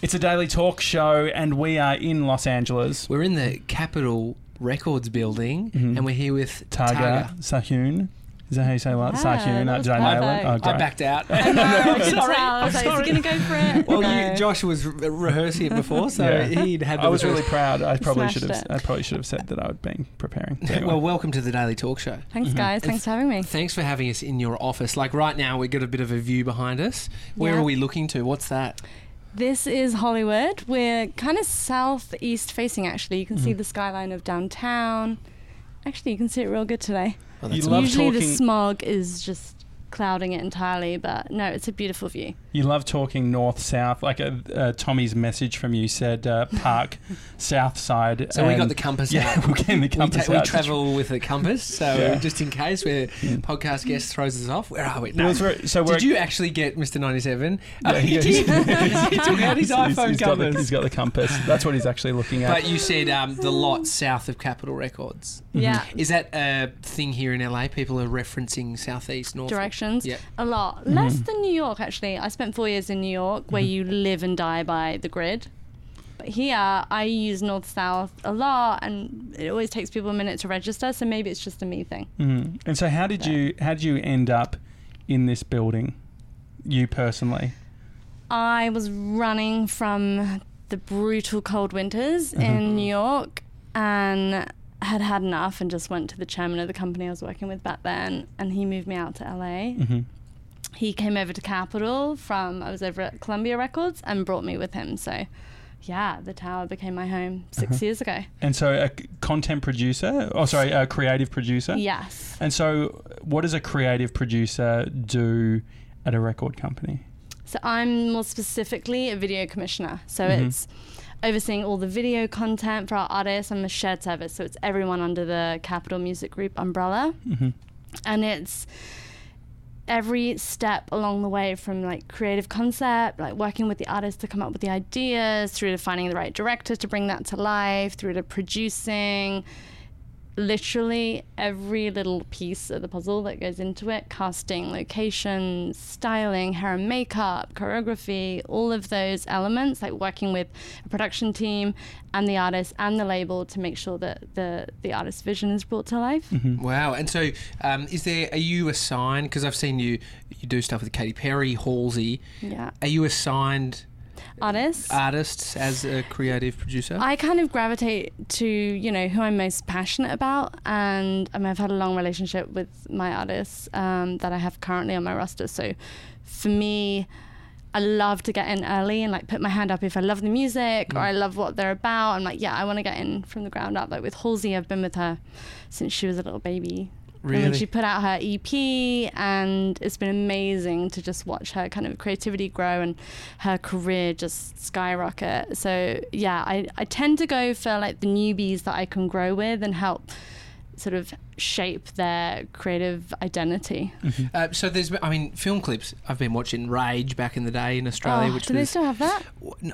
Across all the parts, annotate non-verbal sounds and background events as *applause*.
It's a daily talk show, and we are in Los Angeles. We're in the Capitol Records building, Mhm. and we're here with Targa Targa. Sahyoun. Is that how you say that? Yeah, Sahyoun. that Uh, was Did I nail it? perfect. Oh, I great. backed out. I know, *laughs* I could Sorry, tell. I was like, is sorry. he going to go for it? *laughs* Well, No. you, Josh was re- rehearsing it before, so Yeah. he'd had. The I was really proud. I probably should have. it. I probably should have said that I would been preparing. Anyway. Well, welcome to the Daily Talk Show. Thanks, Mhm. guys. Thanks for having me. Thanks for having us in your office. Like right now, we've got a bit of a view behind us. Where Yeah. are we looking to? What's that? This is Hollywood. We're kind of southeast facing, actually. You can see Mhm. the skyline of downtown. Actually, you can see it real good today. Well, You love Usually the smog is just clouding it entirely, but no, it's a beautiful view. You love talking north south. Like uh, uh, Tommy's message from you said, uh, park *laughs* south side. So we got the compass Yeah, out. *laughs* we're getting the We, compass ta- we travel with a compass, so *laughs* Yeah. just in case where podcast guest throws us off. Where are we? It was very- so Did you actually get Mr. 97? Yeah, Oh, he he- did. he took out his He's- he's- iPhone he's got, the, compass. he's got the compass. That's what he's actually looking at. But you said um, the lot south of Capitol Records. Mhm. Yeah. Is that a thing here in LA? People are referencing southeast, north. Directions. Yeah. A lot. Less Mhm. than New York, actually. I spent four years in New York where Mhm. you live and die by the grid. But here, I use north south a lot, and it always takes people a minute to register, so maybe it's just a me thing. Mhm. And so, how did you how did you end up in this building? You personally. I was running from the brutal cold winters Mhm. in New York and had had enough and just went to the chairman of the company I was working with back then and he moved me out to LA. hmm He came over to Capitol from I was over at Columbia Records and brought me with him. So yeah, the tower became my home 6 Uh-huh. years ago. And so, a content producer. Oh, sorry, a creative producer. Yes. And so, what does a creative producer do at a record company? So I'm more specifically a video commissioner. So Mhm. it's overseeing all the video content for our artists. I'm a shared service, so it's everyone under the Capitol Music Group umbrella, hmm and it's every step along the way from like creative concept, like working with the artist to come up with the ideas, through to finding the right director to bring that to life, through to producing. Literally every little piece of the puzzle that goes into it casting, location, styling, hair and makeup, choreography, all of those elements, like working with a production team and the artist and the label to make sure that the, the artist's vision is brought to life. hmm Wow. And so, um, is there? Are you assigned? Because I've seen you. You do stuff with Katy Perry, Halsey. Yeah. Are you assigned Artists. artists as a creative producer? I kind of gravitate to, you know, who I'm most passionate about. And I mean, I've had a long relationship with my artists um, that I have currently on my roster. So for me, I love to get in early and like put my hand up if I love the music or Mm. I love what they're about. I'm like, yeah, I want to get in from the ground up. Like with Halsey, I've been with her since she was a little baby. And then she put out her EP, and it's been amazing to just watch her kind of creativity grow and her career just skyrocket. So yeah, I, I tend to go for like the newbies that I can grow with and help sort of shape their creative identity. hmm Uh, so there's, I mean, film clips. I've been watching Rage back in the day in Australia, Oh, which do they still have that?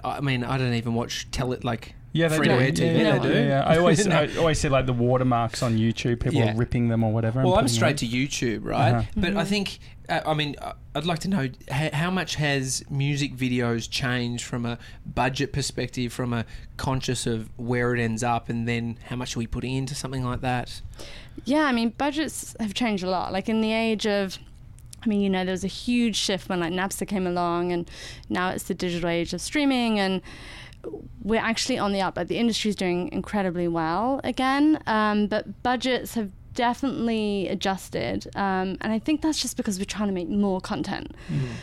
I mean, I don't even watch tell it like Yeah, they free do. to air Yeah, TV. yeah, they do. one. *laughs* Yeah, I always, No. I always see like the watermarks on YouTube. People Yeah. are ripping them or whatever. and Well, I'm putting straight to YouTube, right? Uh-huh. But I Mhm. think, uh, I mean, uh, I'd like to know h- how much has music videos changed from a budget perspective, from a conscious of where it ends up, and then how much are we putting into something like that? Yeah, I mean, budgets have changed a lot. Like in the age of, I mean, you know, there was a huge shift when like Napster came along, and now it's the digital age of streaming, and we're actually on the up. Like the industry's doing incredibly well again, um, but budgets have definitely adjusted, um, and I think that's just because we're trying to make more content.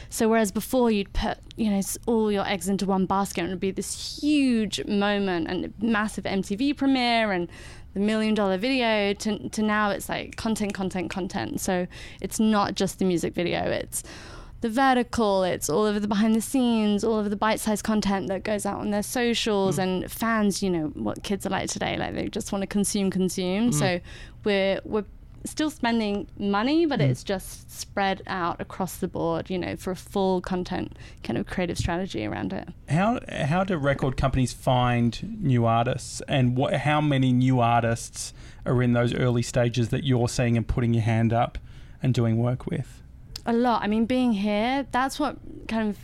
So whereas before you'd put you know all your eggs into one basket and it would be this huge moment and massive MTV premiere and the million dollar video to, to now it's like content content content so it's not just the music video it's the vertical it's all of the behind the scenes all of the bite-sized content that goes out on their socials Mm. and fans you know what kids are like today like they just want to consume consume Mm. so we're we're still spending money but Mm. it's just spread out across the board you know for a full content kind of creative strategy around it How how do record companies find new artists, and what, how many new artists are in those early stages that you're seeing and putting your hand up and doing work with? A lot. I mean, being here, that's what kind of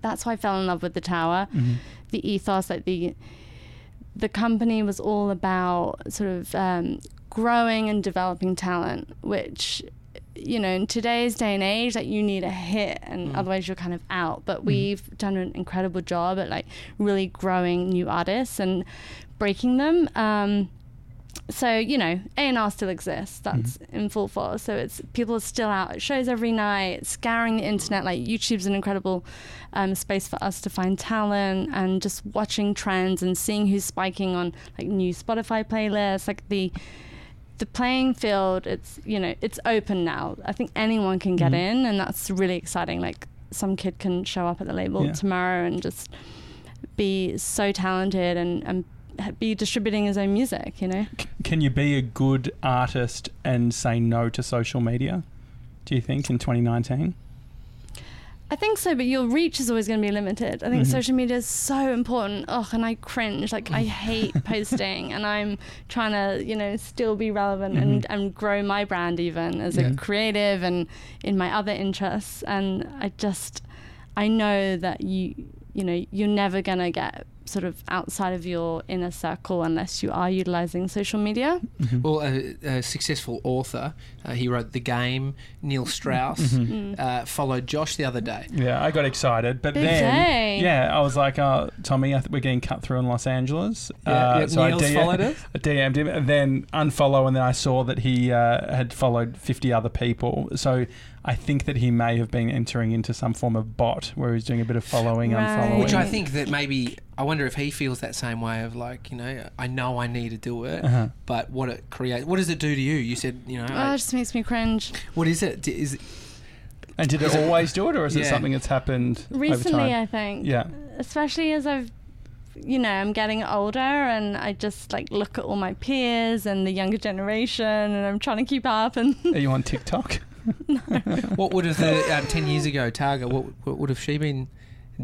that's why I fell in love with the tower. Mhm. The ethos, like the the company was all about sort of um, growing and developing talent, which you know in today's day and age like you need a hit and Mm. otherwise you're kind of out but we've done an incredible job at like really growing new artists and breaking them um, so you know A&R still exists. That's in full force. So it's people are still out at shows every night scouring the internet. Like YouTube's an incredible um, space for us to find talent and just watching trends and seeing who's spiking on like new Spotify playlists. Like the the playing field it's you know it's open now. I think anyone can get Mhm. in and that's really exciting. Like some kid can show up at the label Yeah. tomorrow and just be so talented and, and be distributing his own music you know C- Can you be a good artist and say no to social media? Do you think in 2019? I think so, but your reach is always going to be limited. I think Mhm. social media is so important. Oh, and I cringe. Like I *laughs* hate posting, and I'm trying to, you know, still be relevant and, Mhm. and grow my brand even as Yeah. a creative and in my other interests. And I just, I know that you, you know, you're never gonna get sort of outside of your inner circle unless you are utilizing social media. Mhm. Well, a, a successful author, uh, he wrote The Game. Neil Strauss Mhm. Mm. uh, followed Josh the other day. Yeah, I got excited, but Big then day. yeah, I was like, "Oh, Tommy, I think we're getting cut through in Los Angeles." Yeah, Uh, yeah, so Neil's I, D- followed us. I DM'd him, and then unfollow, and then I saw that he uh, had followed fifty other people. So I think that he may have been entering into some form of bot where he's doing a bit of following, Right. unfollowing. Which I think that maybe I wonder if he feels that same way of like you know I know I need to do it, Uh-huh. but what it creates, what does it do to you? You said you know Oh, I- it just makes me cringe. what is it? D- Is it And did it Is it- always do it, or is it something that's happened over Recently, time? I think. Yeah. especially as I've you know, I'm getting older and I just like look at all my peers and the younger generation and I'm trying to keep up and Are you on TikTok? *laughs* *laughs* what would have the um, ten years ago Targa? What, what would have she been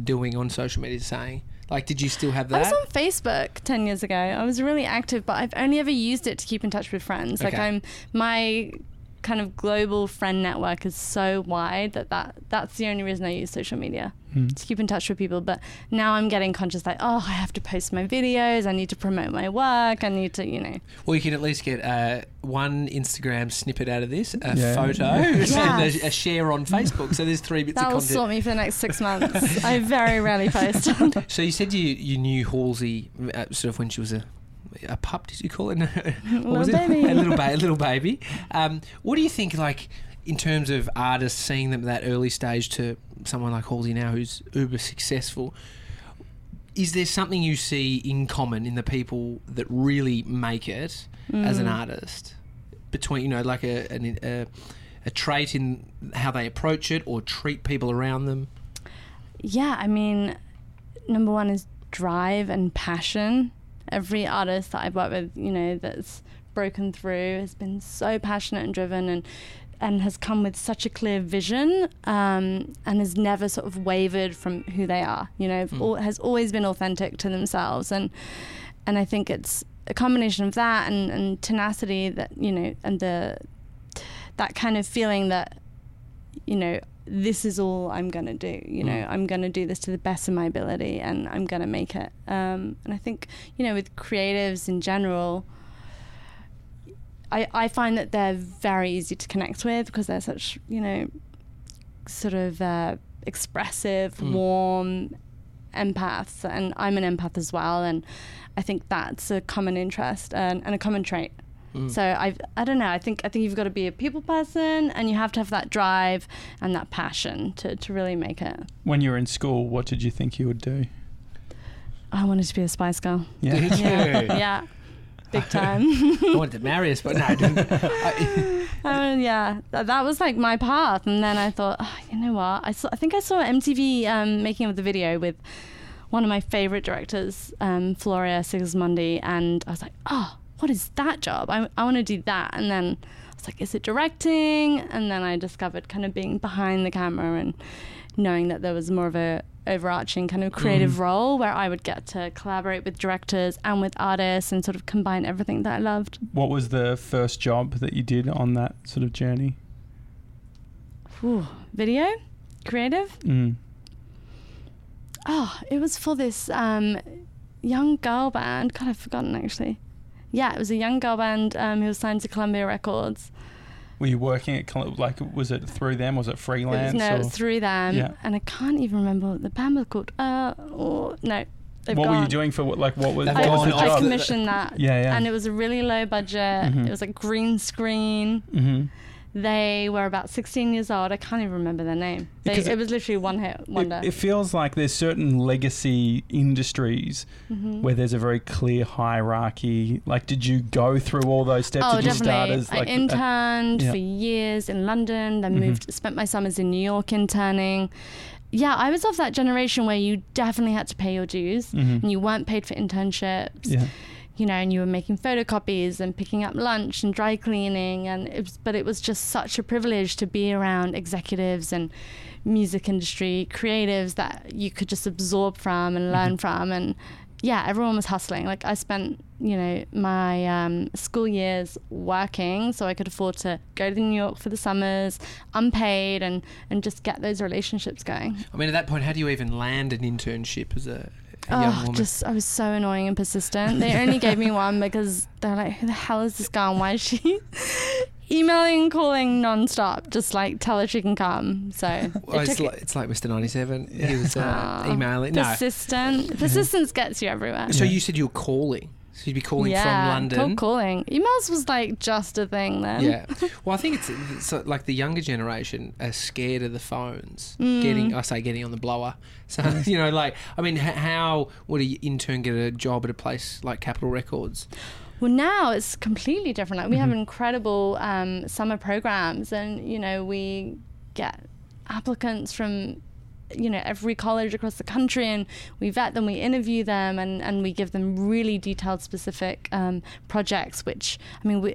doing on social media saying? Like, did you still have that? I was on Facebook 10 years ago. I was really active, but I've only ever used it to keep in touch with friends. Like I'm my kind of global friend network is so wide that, that that's the only reason I use social media Hmm. to keep in touch with people. But now I'm getting conscious like, oh, I have to post my videos. I need to promote my work. I need to, you know, Well, you can at least get uh, one Instagram snippet out of this, a Yeah. photo, *laughs* Yes. *laughs* and a, a share on Facebook. So there's three bits that of will content. sort me for the next six *laughs* months. I very rarely post. So you said you you knew Halsey uh, sort of when she was a a pup. Did you call it? *laughs* what was Little it? baby. *laughs* A little ba- a little baby. Um, what do you think? Like in terms of artists seeing them at that early stage to someone like Halsey now, who's uber successful. Is there something you see in common in the people that really make it as an Mm. artist? Between you know, like a, an, a a trait in how they approach it or treat people around them. Yeah, I mean, number one is drive and passion. Every artist that I've worked with, you know, that's broken through has been so passionate and driven and and has come with such a clear vision um, and has never sort of wavered from who they are. You know, Mm. has always been authentic to themselves and and I think it's a combination of that and, and tenacity that you know and the that kind of feeling that you know this is all I'm gonna do. You know, Mm. I'm gonna do this to the best of my ability, and I'm gonna make it. Um, and I think you know, with creatives in general, I I find that they're very easy to connect with because they're such you know, sort of uh, expressive, Mm. warm empaths, and I'm an empath as well, and I think that's a common interest and, and a common trait. Mm. So I I don't know. I think I think you've got to be a people person, and you have to have that drive and that passion to, to really make it. When you were in school, what did you think you would do? I wanted to be a Spice Girl. Yeah. Did you? Yeah, yeah, big time. I wanted to marry us, but no, I didn't. I, *laughs* I mean, yeah, that, that was like my path. And then I thought, oh, you know what? I saw. I think I saw MTV um, making of the video with one of my favorite directors, um, Floria Sigismondi, and I was like, oh, what is that job? I, I want to do that. And then I was like, is it directing? And then I discovered kind of being behind the camera and knowing that there was more of a overarching kind of creative Mm. role where I would get to collaborate with directors and with artists and sort of combine everything that I loved. What was the first job that you did on that sort of journey? Ooh, video, creative. Mm. oh, it was for this um, young girl band. God, I've forgotten actually. Yeah, it was a young girl band um, who was signed to Columbia Records. Were you working at Col- like was it through them? Was it It was, freelance? no, or- it was through them, Yeah. and I can't even remember what the band was called. Uh, oh, no, they've what were you gone. doing for what? Like what was, what I, was the off I commissioned that, yeah, yeah. and it was a really low budget. Mhm. It was like green screen. hmm They were about 16 years old. I can't even remember their name. They, it, it- was literally one hit wonder. It, it feels like there's certain legacy industries Mhm. where there's a very clear hierarchy. Like, did you go through all those steps? Oh, did definitely. as like I a- interned yeah. for years in London, then Mhm. moved, spent my summers in New York interning. Yeah, I was of that generation where you definitely had to pay your dues Mhm. and you weren't paid for internships. Yeah. You know, and you were making photocopies and picking up lunch and dry cleaning, and it was, but it was just such a privilege to be around executives and music industry creatives that you could just absorb from and learn Mhm. from, and yeah, everyone was hustling. Like I spent, you know, my um, school years working, so I could afford to go to New York for the summers, unpaid, and and just get those relationships going. I mean, at that point, how do you even land an internship as a young Oh, woman? just I was so annoying and persistent. They only gave me one because they're like, "Who the hell is this girl? And why is she *laughs* emailing and calling nonstop? Just like tell her she can come." So Well, it it's, took like, it's like Mr. 97. He was uh, Ah, emailing. No. persistent. Persistence gets you everywhere. So Yeah. you said you were calling. So you'd be calling yeah, from London. cold calling. Emails was like just a thing then. Yeah. *laughs* Well, I think it's, it's uh, like the younger generation are scared of the phones. Mm. Getting, I say, getting on the blower. *laughs* So you know, like, I mean, how would an intern get a job at a place like Capitol Records? Well, now it's completely different. Like we have Mhm. incredible um, summer programs, and you know we get applicants from you know every college across the country, and we vet them, we interview them, and and we give them really detailed, specific um, projects. Which I mean we.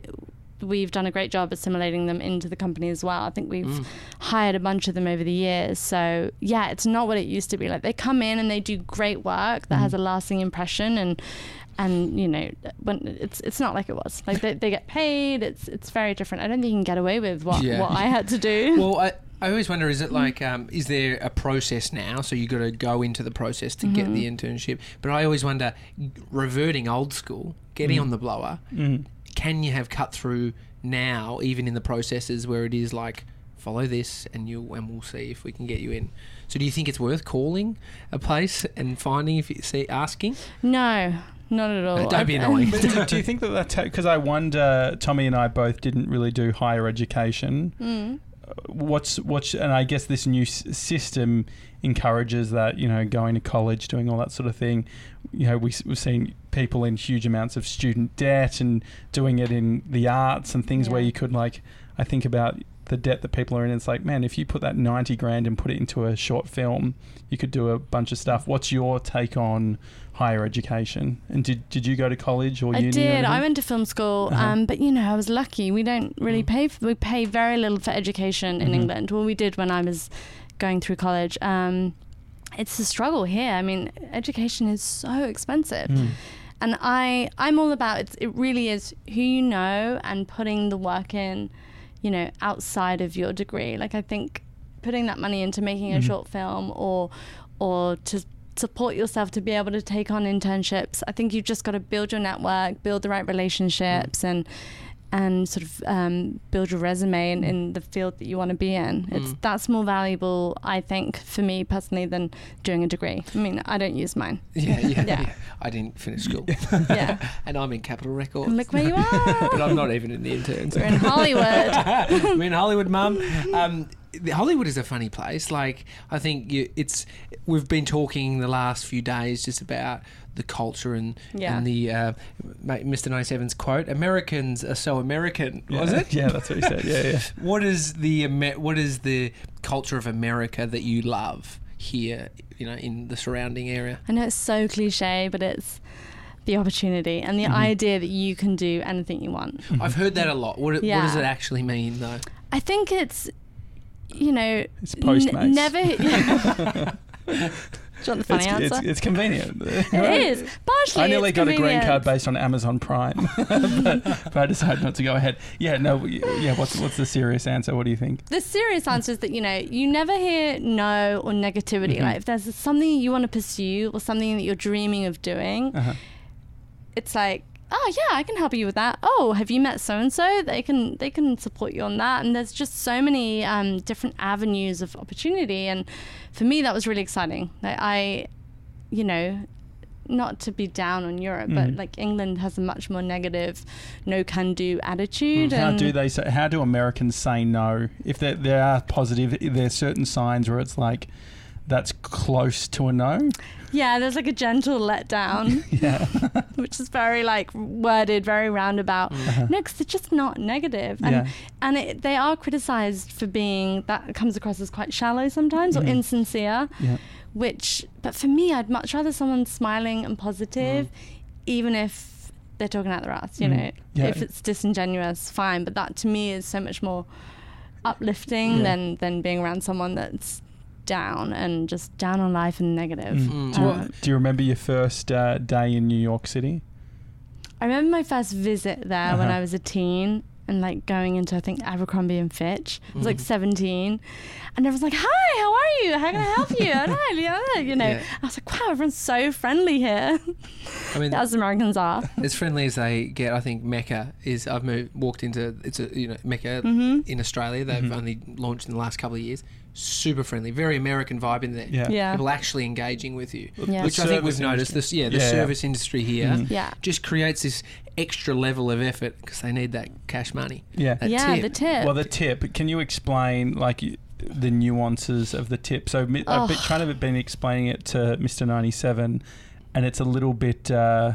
We've done a great job assimilating them into the company as well. I think we've Mm. hired a bunch of them over the years. So yeah, it's not what it used to be. Like they come in and they do great work that Mhm. has a lasting impression and and you know when it's it's not like it was. Like they, they get paid. It's it's very different. I don't think you can get away with what Yeah. what I had to do. *laughs* Well, I, I always wonder: is it Mm. like, um, is there a process now? So you got to go into the process to get Mm-hmm. the internship. But I always wonder, reverting old school, getting Mm. on the blower, Mm. can you have cut through now, even in the processes where it is like, follow this, and you and we'll see if we can get you in. So do you think it's worth calling a place and finding if you see asking? no, not at all. *laughs* Don't be annoying. But do, do you think that that's because I wonder? Tommy and I both didn't really do higher education. Mm. What's what's and I guess this new s- system encourages that you know going to college doing all that sort of thing. You know we we've seen people in huge amounts of student debt and doing it in the arts and things where you could like I think about the debt that people are in. It's like man if you put that 90 grand and put it into a short film you could do a bunch of stuff. What's your take on higher education and did, did you go to college or I uni or did. I went to film school, Uh-huh. um, but you know, I was lucky. We don't really Mm. pay. For, we pay very little for education in Mhm. England. Well, we did when I was going through college. Um, it's a struggle here. I mean, education is so expensive, Mm. and I I'm all about it. It really is who you know and putting the work in, you know, outside of your degree. Like I think putting that money into making a Mhm. short film or or to support yourself to be able to take on internships. I think you've just got to build your network, build the right relationships, and and sort of um, build your resume in, in the field that you want to be in. It's Mm. that's more valuable, I think, for me personally, than doing a degree. I mean, I don't use mine. *laughs* Yeah, yeah, Yeah. yeah. I didn't finish school. *laughs* Yeah, *laughs* and I'm in Capitol Records. and look where you are. but I'm not even in the interns. We're in Hollywood. I'm in Hollywood, mum. Um, Hollywood is a funny place. Like I think you, it's. We've been talking the last few days just about the culture and Yeah. and the uh, ma- Mr. 97's quote: "Americans are so American." Was Yeah. it? *laughs* yeah that's what he said yeah yeah *laughs* What is the what is the culture of America that you love here? You know, in the surrounding area. I know it's so cliche, but it's the opportunity and the Mhm. idea that you can do anything you want. I've heard that a lot. What, what does it actually mean, though? I think it's, you know, it's n- Postmates never. *laughs* *laughs* you want the funny it's, answer? it's, it's convenient. it *laughs* is. Partially. I nearly got a green card based on Amazon Prime, but, but I decided not to go ahead. Yeah, no, yeah. What's what's the serious answer? What do you think? The serious answer is that you know you never hear no or negativity. Mhm. Like if there's something you want to pursue or something that you're dreaming of doing, Uh-huh. it's like oh yeah i can help you with that oh have you met so and so they can they can support you on that and there's just so many um, different avenues of opportunity and for me that was really exciting like i you know not to be down on europe but Mhm. like england has a much more negative no can do attitude How and do they say? How do Americans say no? If there there are positive, there are certain signs where it's like that's close to a no. Yeah there's like a gentle letdown *laughs* Yeah. *laughs* which is very like worded very roundabout Uh-huh. no because they're just not negative and Yeah. and it, they are criticized for being that comes across as quite shallow sometimes or insincere Yeah. which but for me i'd much rather someone smiling and positive even if they're talking out their ass you Mm. know Yeah. if it's disingenuous fine but that to me is so much more uplifting Yeah. than than being around someone that's down and just down on life and negative Mm. Mm. Do, you, Uh, do you remember your first uh, day in New York City? I remember my first visit there when Uh-huh. I was a teen and like going into I think Abercrombie and Fitch. I was like Mhm. 17 and everyone's like, "Hi, how are you? How can I help you?" *laughs* And I, yeah, you know, Yeah. I was like, "Wow, everyone's so friendly here." I mean, *laughs* As Americans are. as friendly as they get, I think Mecca is. I've moved, walked into it's a you know Mecca Mhm. in Australia. They've Mhm. only launched in the last couple of years. Super friendly, very American vibe in there. Yeah. Yeah. People actually engaging with you, Yeah. which I think we've service noticed. This, yeah, the Yeah, yeah. service industry here Mhm. Yeah. just creates this extra level of effort because they need that cash money. Yeah. That yeah, tip. the tip. Well, the tip. Can you explain like the nuances of the tip? So mi- I've been Oh. trying to been explaining it to Mister Ninety Seven, and it's a little bit. Uh,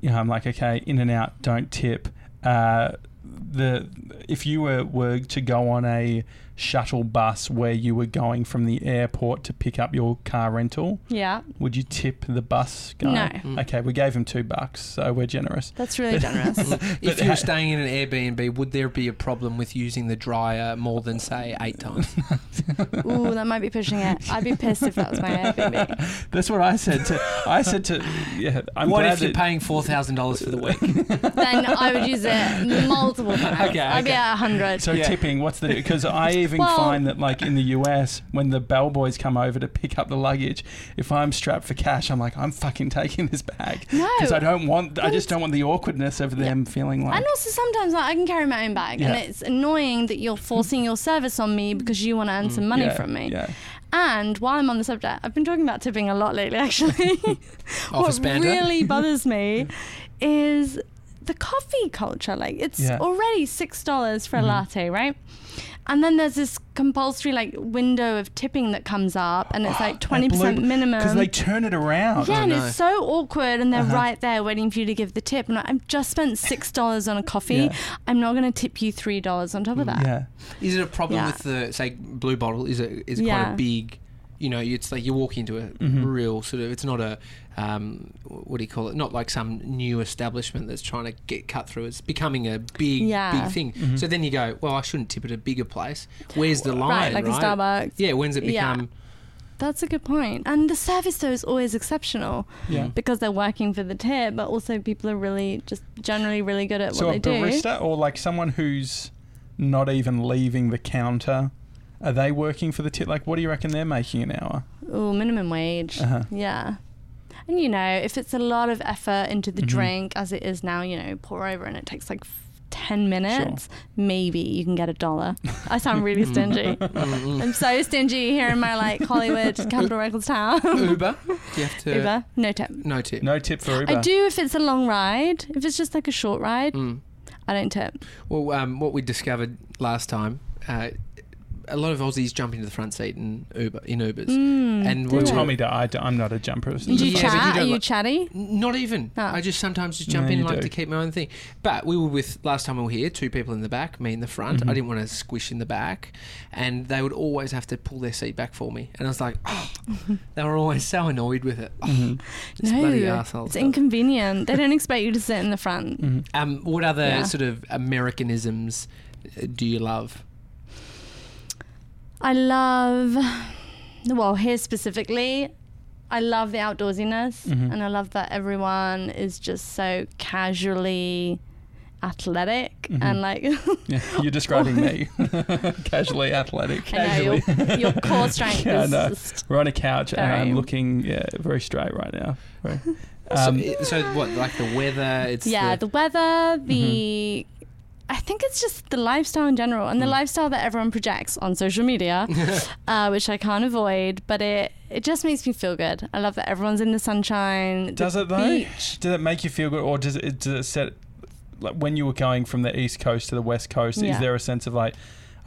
you know, I'm like, okay, in and out, don't tip. Uh, the if you were were to go on a shuttle bus where you were going from the airport to pick up your car rental, yeah. would you tip the bus guy? No. Mm. Okay, we gave him two bucks, so we're generous. That's really generous. *laughs* if you ha- were staying in an Airbnb, would there be a problem with using the dryer more than say eight times? *laughs* Ooh, that might be pushing it. I'd be pissed if that was my Airbnb. *laughs* That's what I said to. I said to. Yeah, I'm what glad if you're paying four thousand dollars for the week? then I would use it multiple times. Okay, I'd be okay. at 100. So Yeah. tipping, what's the because I even Well- find that like in the US when the bellboys come over to pick up the luggage, if I'm strapped for cash, I'm like I'm fucking taking this bag No. because I don't want I just don't want the awkwardness of them feeling like And also sometimes like, I can carry my own bag, and it's annoying that you're forcing your service on me because you want to earn some money yeah, from me. Yeah, And while I'm on the subject, I've been talking about tipping a lot lately. Actually, *laughs* *laughs* what really bothers me *laughs* is the coffee culture. Like it's Yeah. already six dollars for a Mhm. latte, right? And then there's this compulsory like window of tipping that comes up, and it's like *gasps* twenty percent minimum. because they turn it around. Yeah, and no. it's so awkward, and they're Uh-huh. right there waiting for you to give the tip. And I've just spent six *laughs* dollars on a coffee. Yeah. I'm not going to tip you three dollars on top of that. Yeah, Is it a problem Yeah. with the say blue bottle? Is it is it quite Yeah. a big? You know, it's like you walk into a Mhm. real sort of. It's not a um, what do you call it? Not like some new establishment that's trying to get cut through. It's becoming a big Yeah. big thing. Mhm. So then you go, well, I shouldn't tip at a bigger place. Where's the line? Right, like a Starbucks. Yeah, when's it become? Yeah. become? That's a good point. And the service though is always exceptional yeah. because they're working for the tip, but also people are really just generally really good at So what a they do. So a barista or like someone who's not even leaving the counter, are they working for the tip? Like, what do you reckon they're making an hour? Oh, minimum wage. Uh-huh. Yeah. And you know, if it's a lot of effort into the Mhm. drink, as it is now, you know, pour over and it takes like 10 minutes, maybe you can get a dollar. I sound really *laughs* stingy. I'm so stingy here in my like Hollywood Capitol Records town. Uber? *laughs* Do you have to? Uber, no tip. No tip. No tip for Uber. I do if it's a long ride. If it's just like a short ride, Mm. I don't tip. Well, um, what we discovered last time, uh, a lot of Aussies jump into the front seat in Uber in Ubers, Mm, and do we they? Tell me that I, am not a jumper. Do you Yeah, but you chat? Are you like- chatty? Not even. Oh. I just sometimes just jump No, in like do. to keep my own thing. But we were with last time we were here, two people in the back, me in the front. Mhm. I didn't want to squish in the back, and they would always have to pull their seat back for me, and I was like, oh, *laughs* they were always so annoyed with it. *laughs* Oh, it's no, bloody assholes. it's inconvenient. they don't *laughs* expect you to sit in the front. Mhm. um, what other Yeah. sort of Americanisms uh, do you love? I love, well, here specifically, I love the outdoorsiness, Mhm. and I love that everyone is just so casually athletic Mhm. and like Yeah, you're describing me. *laughs* Casually athletic. I know Casually. your, your core strength Yeah, I is know. just We're on a couch and I'm looking yeah, very straight right now. Very- So, Um, i- so what? Like the weather? It's yeah the, the weather the I think it's just the lifestyle in general and the Mm. lifestyle that everyone projects on social media, *laughs* uh, which I can't avoid. But it it just makes me feel good. I love that everyone's in the sunshine. Does the it though? Beach. Does it make you feel good, or does it, does it set like when you were going from the east coast to the west coast? Yeah. Is there a sense of like,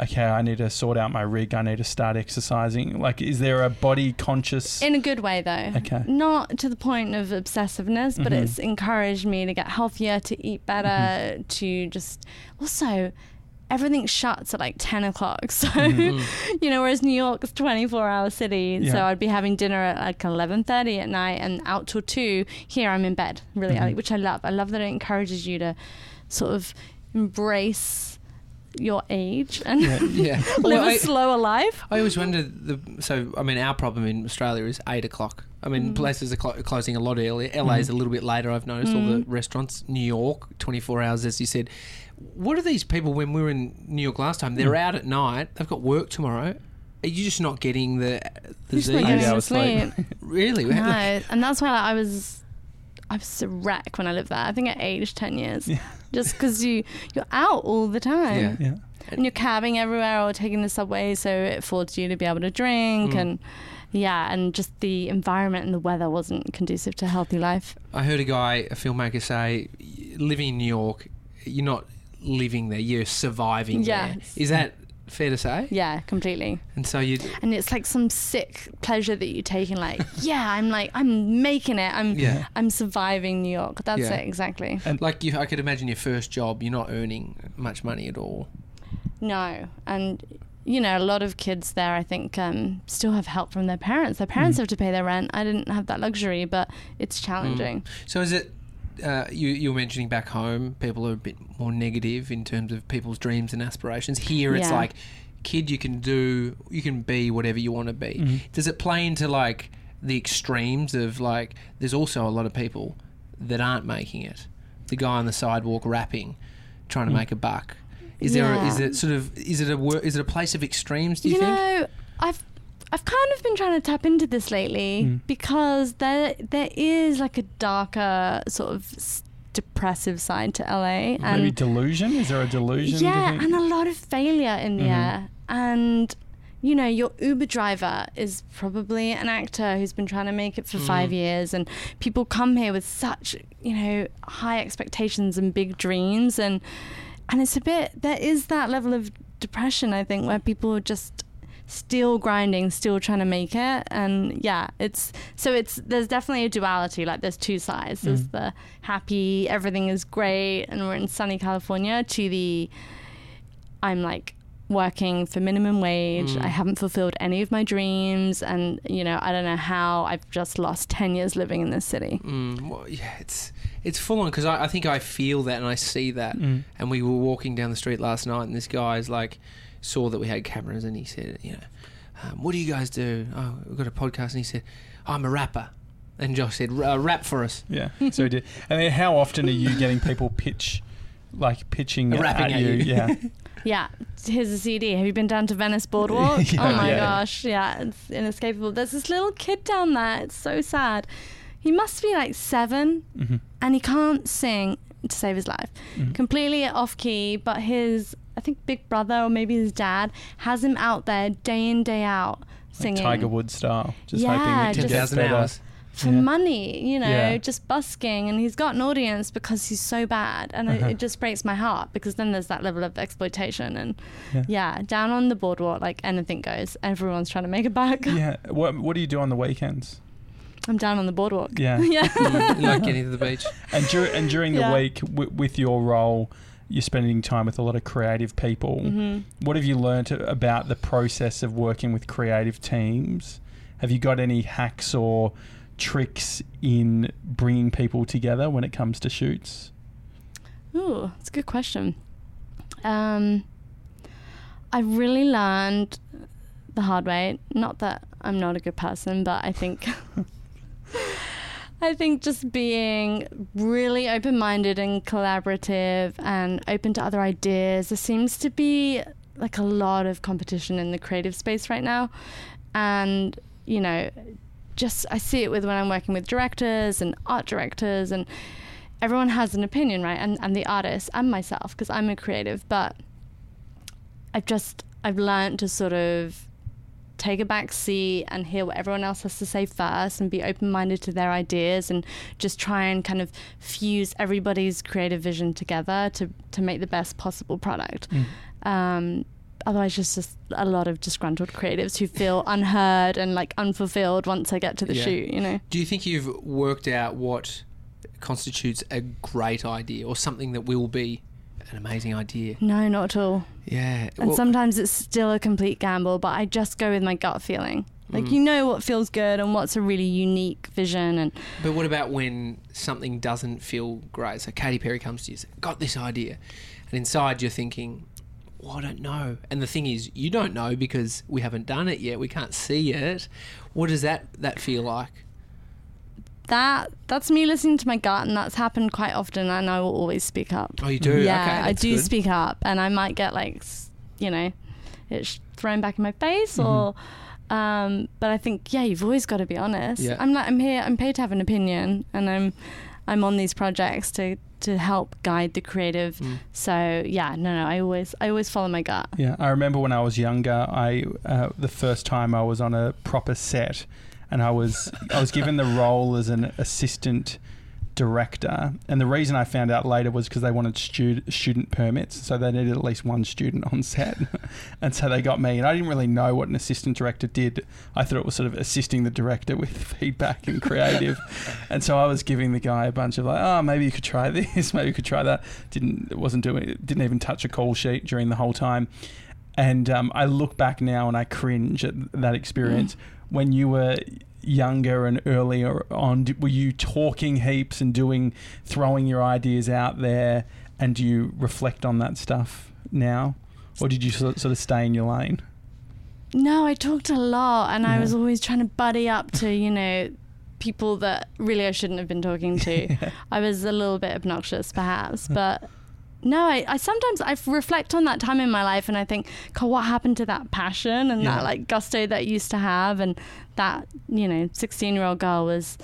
okay, I need to sort out my rig. I need to start exercising. Like, is there a body conscious? In a good way, though. Okay. Not to the point of obsessiveness, but Mhm. it's encouraged me to get healthier, to eat better, Mm-hmm. to just also. Everything shuts at like 10 o'clock. *laughs* So, Mhm. you know, whereas New York's 24 hour city. So I'd be having dinner at like 11.30 at night and out till 2. Here I'm in bed really early, Mhm. which I love. I love that it encourages you to sort of embrace your age and Yeah. yeah. *laughs* live Well, a I, slower life. I always wonder the. So I mean, our problem in Australia is eight o'clock. I mean, Mm. places are clo- closing a lot earlier. LA is Mhm. a little bit later. I've noticed all the Mm. restaurants. New York, twenty four hours, as you said. What are these people? When we were in New York last time, they're Mm. out at night. They've got work tomorrow. Are you just not getting the the just Z? not Eight getting hours sleep. sleep. *laughs* Really? No, and that's why like, I was, I was a wreck when I lived there. I think I aged ten years, Yeah. Just because you you're out all the time, Yeah. yeah. and you're cabbing everywhere or taking the subway, so it affords you to be able to drink Mm. and. Yeah, and just the environment and the weather wasn't conducive to a healthy life. I heard a guy, a filmmaker, say, living in New York, you're not living there, you're surviving there. Yes. Is that fair to say? Yeah, completely. And so you, And it's like some sick pleasure that you take in, like, *laughs* yeah, I'm like, I'm making it. I'm, yeah. I'm surviving New York. That's Yeah. it exactly. And like you, I could imagine your first job, you're not earning much money at all. No, and you know, a lot of kids there, I think, um, still have help from their parents. Their parents Mm. have to pay their rent. I didn't have that luxury, but it's challenging. So is it? Uh, you you were mentioning back home, people are a bit more negative in terms of people's dreams and aspirations. Here, it's Yeah. like, kid, you can do, you can be whatever you want to be. Mhm. Does it play into like the extremes of like? There's also a lot of people that aren't making it. The guy on the sidewalk rapping, trying to Mm. make a buck. Is there? A, is it sort of? Is it a? wor- Is it a place of extremes? Do you, You, think? know, I've I've kind of been trying to tap into this lately Mm. because there there is like a darker sort of depressive side to LA, and Maybe delusion? Is there a delusion? Yeah, and a lot of failure in the Mhm. air. And you know, your Uber driver is probably an actor who's been trying to make it for five Mm. years, and people come here with such you know high expectations and big dreams, and and it's a bit there is that level of depression I think where people are just still grinding still trying to make it and yeah it's so it's there's definitely a duality like there's two sides there's Mm. the happy everything is great and we're in sunny california to the i'm like working for minimum wage Mm. i haven't fulfilled any of my dreams and you know i don't know how i've just lost 10 years living in this city Mm, well, yeah, it's it's full on because I, I think I feel that and I see that. Mm. And we were walking down the street last night, and this guy is like saw that we had cameras, and he said, you know, um, what do you guys do? Oh, we've got a podcast, and he said, I'm a rapper. And Josh said, uh, rap for us. Yeah. So we did. And then how often are you getting people pitch, like pitching at, Rapping at you? you. Yeah. *laughs* Yeah, here's a CD. Have you been down to Venice Boardwalk? *laughs* Yeah, oh my yeah. gosh, yeah, it's inescapable. There's this little kid down there. It's so sad. He must be like seven, hmm and he can't sing to save his life. Mhm. Completely off key, but his, I think, big brother or maybe his dad has him out there day in day out Like singing Tiger Woods style. Just Yeah, hoping he just- can get better. hours. for Yeah. money, you know, Yeah. just busking, and he's got an audience because he's so bad, and Uh-huh. it, it just breaks my heart because then there's that level of exploitation, and Yeah. yeah, down on the boardwalk, like anything goes. Everyone's trying to make a buck. *laughs* Yeah. What What do you do on the weekends? I'm down on the boardwalk. Yeah. *laughs* yeah. Like getting to the beach. And, dur- and during the Yeah. week, w- with your role, you're spending time with a lot of creative people. hmm What have you learnt about the process of working with creative teams? Have you got any hacks or tricks in bringing people together when it comes to shoots? Ooh, that's a good question. Um, I really learned the hard way. Not that I'm not a good person, but I think *laughs* *laughs* I think just being really open minded and collaborative and open to other ideas. There seems to be like a lot of competition in the creative space right now. And, you know, just I see it with when I'm working with directors and art directors and everyone has an opinion, right? And and the artist and myself because I'm a creative, but I've just I've learned to sort of take a back seat and hear what everyone else has to say first and be open minded to their ideas and just try and kind of fuse everybody's creative vision together to, to make the best possible product. Mm. Um, otherwise, just, just a lot of disgruntled creatives who feel *laughs* unheard and like unfulfilled once I get to the Yeah. shoot, you know? Do you think you've worked out what constitutes a great idea or something that will be an amazing idea? No, not at all. Yeah. And well- sometimes it's still a complete gamble, but I just go with my gut feeling. Like Mm. you know what feels good and what's a really unique vision and But what about when something doesn't feel great? So Katy Perry comes to you, and says, got this idea, and inside you're thinking, "Well, I don't know." And the thing is, you don't know because we haven't done it yet. We can't see it. What does that that feel like? That that's me listening to my gut and that's happened quite often and I will always speak up. Oh, you do. yeah, okay, I do good. speak up and I might get like you know it's thrown back in my face Mm-hmm. or um but I think yeah, you've always got to be honest. Yeah. I'm like I'm here I'm paid to have an opinion and I'm I'm on these projects to to help guide the creative. Mm. So yeah, no no, I always I always follow my gut. Yeah, I remember when I was younger, I uh, the first time I was on a proper set, and I was I was given the role as an assistant director, and the reason I found out later was because they wanted stud- student permits, so they needed at least one student on set, *laughs* and so they got me, and I didn't really know what an assistant director did. I thought it was sort of assisting the director with *laughs* feedback and creative, and so I was giving the guy a bunch of like, oh, maybe you could try *laughs* this, maybe you could try that. Didn't wasn't doing didn't even touch a call sheet during the whole time. And um, I look back now and I cringe at that experience. When you were younger and earlier on, were you talking heaps and doing, throwing your ideas out there? And do you reflect on that stuff now? Or did you sort sort of stay in your lane? No, I talked a lot, and I was always trying to buddy up to you know people that really I shouldn't have been talking to. *laughs* I was a little bit obnoxious, perhaps, but no, I, I sometimes I reflect on that time in my life, and I think, God, what happened to that passion and Yeah. that like gusto that I used to have, and that you know, sixteen-year-old girl was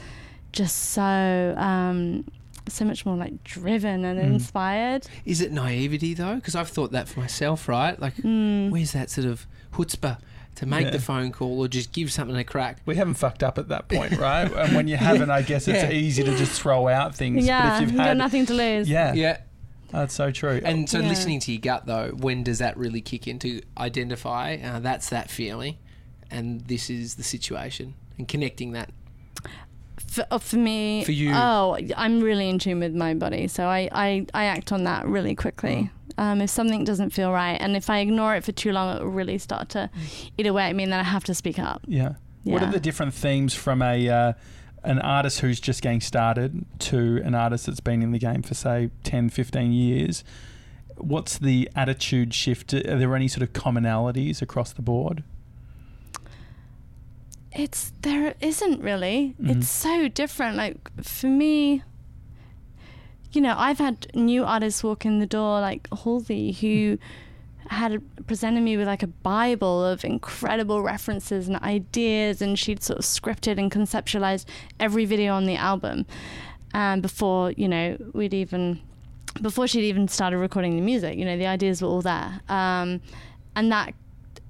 just so. Um, so much more like driven and Mm. inspired. Is it naivety though? Because I've thought that for myself, right? Like, Mm. where's that sort of chutzpah to make Yeah. the phone call or just give something a crack? We haven't fucked up at that point, right? and when you haven't, I guess it's *laughs* Yeah. easy to just throw out things. Yeah, but if you've you've got nothing to lose. yeah, Yeah. That's so true. And so, Yeah. listening to your gut, though, when does that really kick in to identify uh, that's that feeling, and this is the situation, and connecting that? For, uh, for me, For you. oh, I'm really in tune with my body, so I, I, I act on that really quickly. Um, if something doesn't feel right, and if I ignore it for too long, it will really start to eat away at me, and then I have to speak up. Yeah. What are the different themes from a uh, an artist who's just getting started to an artist that's been in the game for say 10, 15 years? What's the attitude shift? Are there any sort of commonalities across the board? It's there isn't really. Mhm. It's so different. Like for me, you know, I've had new artists walk in the door, like Halsey, who had presented me with like a bible of incredible references and ideas, and she'd sort of scripted and conceptualized every video on the album, um, before you know we'd even before she'd even started recording the music. You know, the ideas were all there, um, and that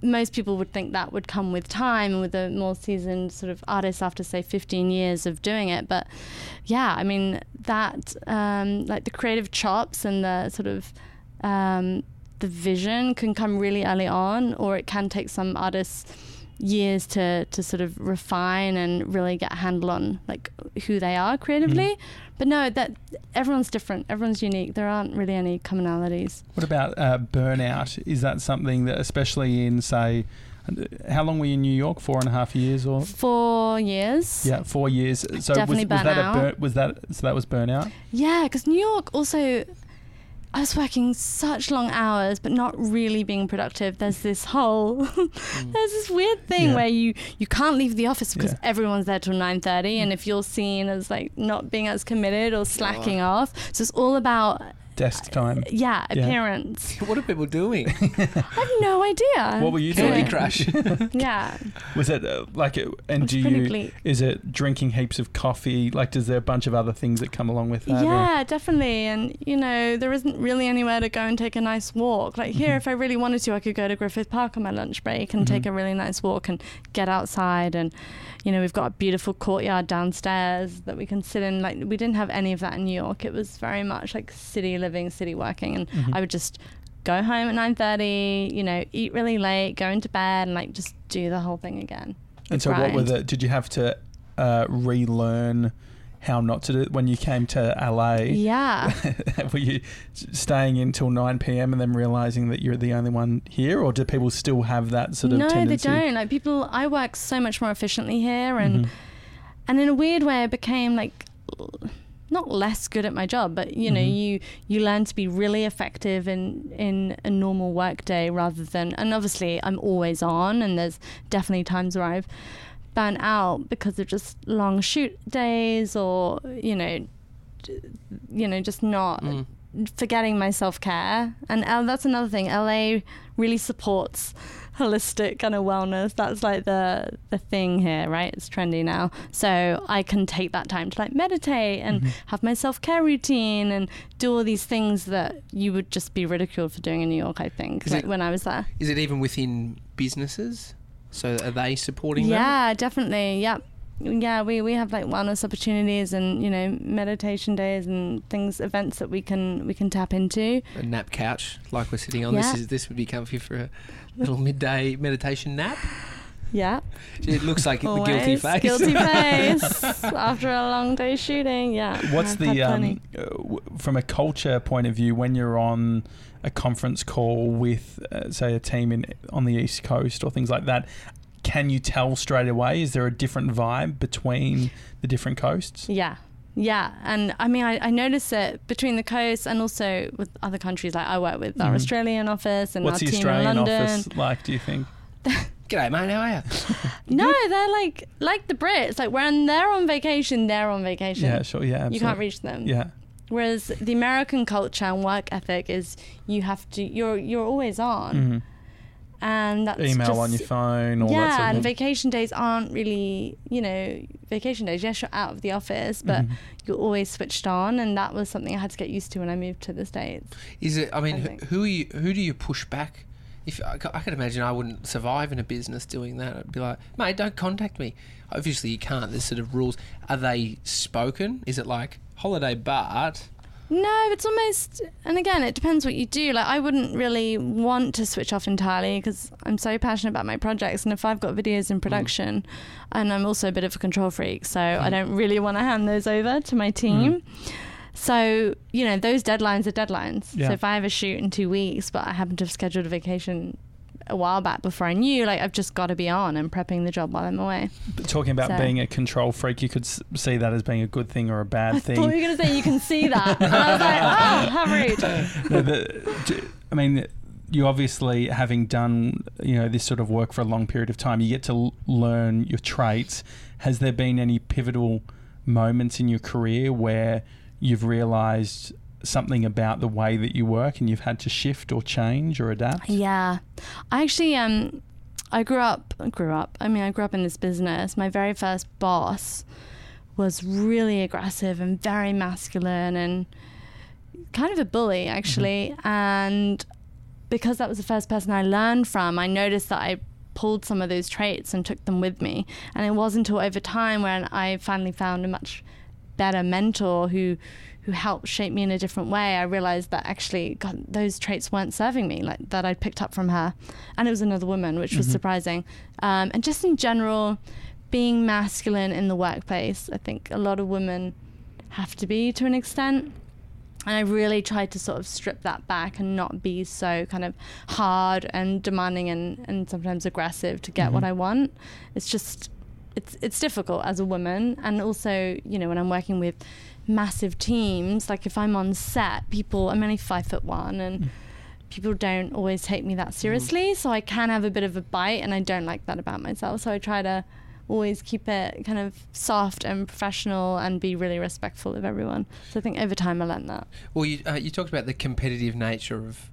most people would think that would come with time and with a more seasoned sort of artist after say 15 years of doing it but yeah i mean that um, like the creative chops and the sort of um, the vision can come really early on or it can take some artists years to to sort of refine and really get a handle on like who they are creatively but no that everyone's different everyone's unique there aren't really any commonalities What about uh, burnout? Is that something that, especially in say, how long were you in New York? Four and a half years, or four years yeah, four years. So Definitely was, was that a burn, was that so that was burnout? Yeah, because New York also, I was working such long hours, but not really being productive. There's this whole, *laughs* mm. there's this weird thing Yeah. where you you can't leave the office because Yeah. everyone's there till nine thirty, and mm. if you're seen as like not being as committed or slacking off, so it's all about Desk time. yeah Yeah. appearance. *laughs* what are people doing? *laughs* I have no idea. What were you Candy doing? Crush. *laughs* Yeah, Was it uh, like, it, and it's do pretty you, bleak. is it drinking heaps of coffee? Like, does there a bunch of other things that come along with that? or- Yeah, definitely. And you know, there isn't really anywhere to go and take a nice walk. Like here, Mhm. if I really wanted to, I could go to Griffith Park on my lunch break and take Mhm. a really nice walk and get outside. And you know, we've got a beautiful courtyard downstairs that we can sit in. Like we didn't have any of that in New York. It was very much like city living, city working. And Mhm. I would just go home at nine thirty. You know, eat really late, go into bed, and like just do the whole thing again. And so, what were the? Did you have to uh, relearn how not to do it when you came to LA? Yeah. *laughs* were you staying in till nine p.m. and then realizing that you're the only one here, or do people still have that sort of no, tendency? they don't. Like people, I work so much more efficiently here, and Mhm. and in a weird way, I became like not less good at my job, but you know, Mhm. you you learn to be really effective in in a normal work day rather than. And obviously, I'm always on, and there's definitely times where I've burnt out because of just long shoot days, or you know, you know, just not Mm. forgetting my self care. And L- that's another thing. LA really supports holistic kind of wellness. That's like the the thing here, right? It's trendy now. So I can take that time to like meditate and Mhm. have my self care routine and do all these things that you would just be ridiculed for doing in New York. I think like it- when I was there. Is it even within businesses? So are they supporting? Yeah, definitely. Yep. Yeah, we, we have like wellness opportunities and you know meditation days and things events that we can we can tap into. A nap couch, like we're sitting on. This is this would be comfy for a little midday meditation nap. Yeah. It looks like *laughs* the guilty Always face. Guilty *laughs* face after a long day shooting. Yeah. What's I've the had um, plenty. uh, w- from a culture point of view when you're on a conference call with, uh, say, a team in on the East Coast or things like that? Can you tell straight away? Is there a different vibe between the different coasts? Yeah. Yeah, and I mean, I, I notice it between the coasts and also with other countries. Like I work with our Mhm. Australian office and What's our the team Australian in London. office like? Do you think? *laughs* G'day, mate. How are you? *laughs* No, they're like like the Brits. Like when they're on vacation, they're on vacation. Yeah, sure. Yeah, absolutely. you can't reach them. Yeah. Whereas the American culture and work ethic is you have to you're you're always on, Mhm. And that's Email just, on your phone, all yeah, that sort of and thing. vacation days aren't really, you know, vacation days. Yes, you're out of the office, but Mhm. you're always switched on, and that was something I had to get used to when I moved to the states. Is it? I mean, I who, who are you? Who do you push back? If I, ca- I could imagine, I wouldn't survive in a business doing that. I'd be like, mate, don't contact me. Obviously, you can't. There's sort of rules. Are they spoken? Is it like holiday, but No, it's almost, and again, it depends what you do. Like, I wouldn't really want to switch off entirely because I'm so passionate about my projects. And if I've got videos in Mm. production, and I'm also a bit of a control freak, so I don't really want to hand those over to my team. So, you know, those deadlines are deadlines. Yeah. So if I have a shoot in two weeks, but I happen to have scheduled a vacation a while back before I knew, like, I've just got to be on and prepping the job while I'm away. But talking about So- being a control freak, you could s- see that as being a good thing or a bad I thing. thought you were going to say you can see that. And I was like, *laughs* oh, how rude. No, the- I mean, you obviously having done you know this sort of work for a long period of time, you get to l- learn your traits. Has there been any pivotal moments in your career where you've realised something about the way that you work and you've had to shift or change or adapt? Yeah, I actually um, I grew up grew up. I mean, I grew up in this business. My very first boss was really aggressive and very masculine and kind of a bully actually. And because that was the first person I learned from, I noticed that I pulled some of those traits and took them with me. And it wasn't until over time when I finally found a much better mentor who who helped shape me in a different way, I realized that actually God, those traits weren't serving me, like that I'd picked up from her. And it was another woman, which was Mhm. surprising. Um, and just in general, being masculine in the workplace, I think a lot of women have to be to an extent. And I really tried to sort of strip that back and not be so kind of hard and demanding and, and sometimes aggressive to get what Mhm. I want. It's just it's it's difficult as a woman, and also you know when I'm working with massive teams, like if I'm on set, people I'm only five foot one and. Mm. People don't always take me that seriously, so I can have a bit of a bite, and I don't like that about myself. So I try to always keep it kind of soft and professional and be really respectful of everyone. So I think over time I learned that. Well, you, uh, you talked about the competitive nature of,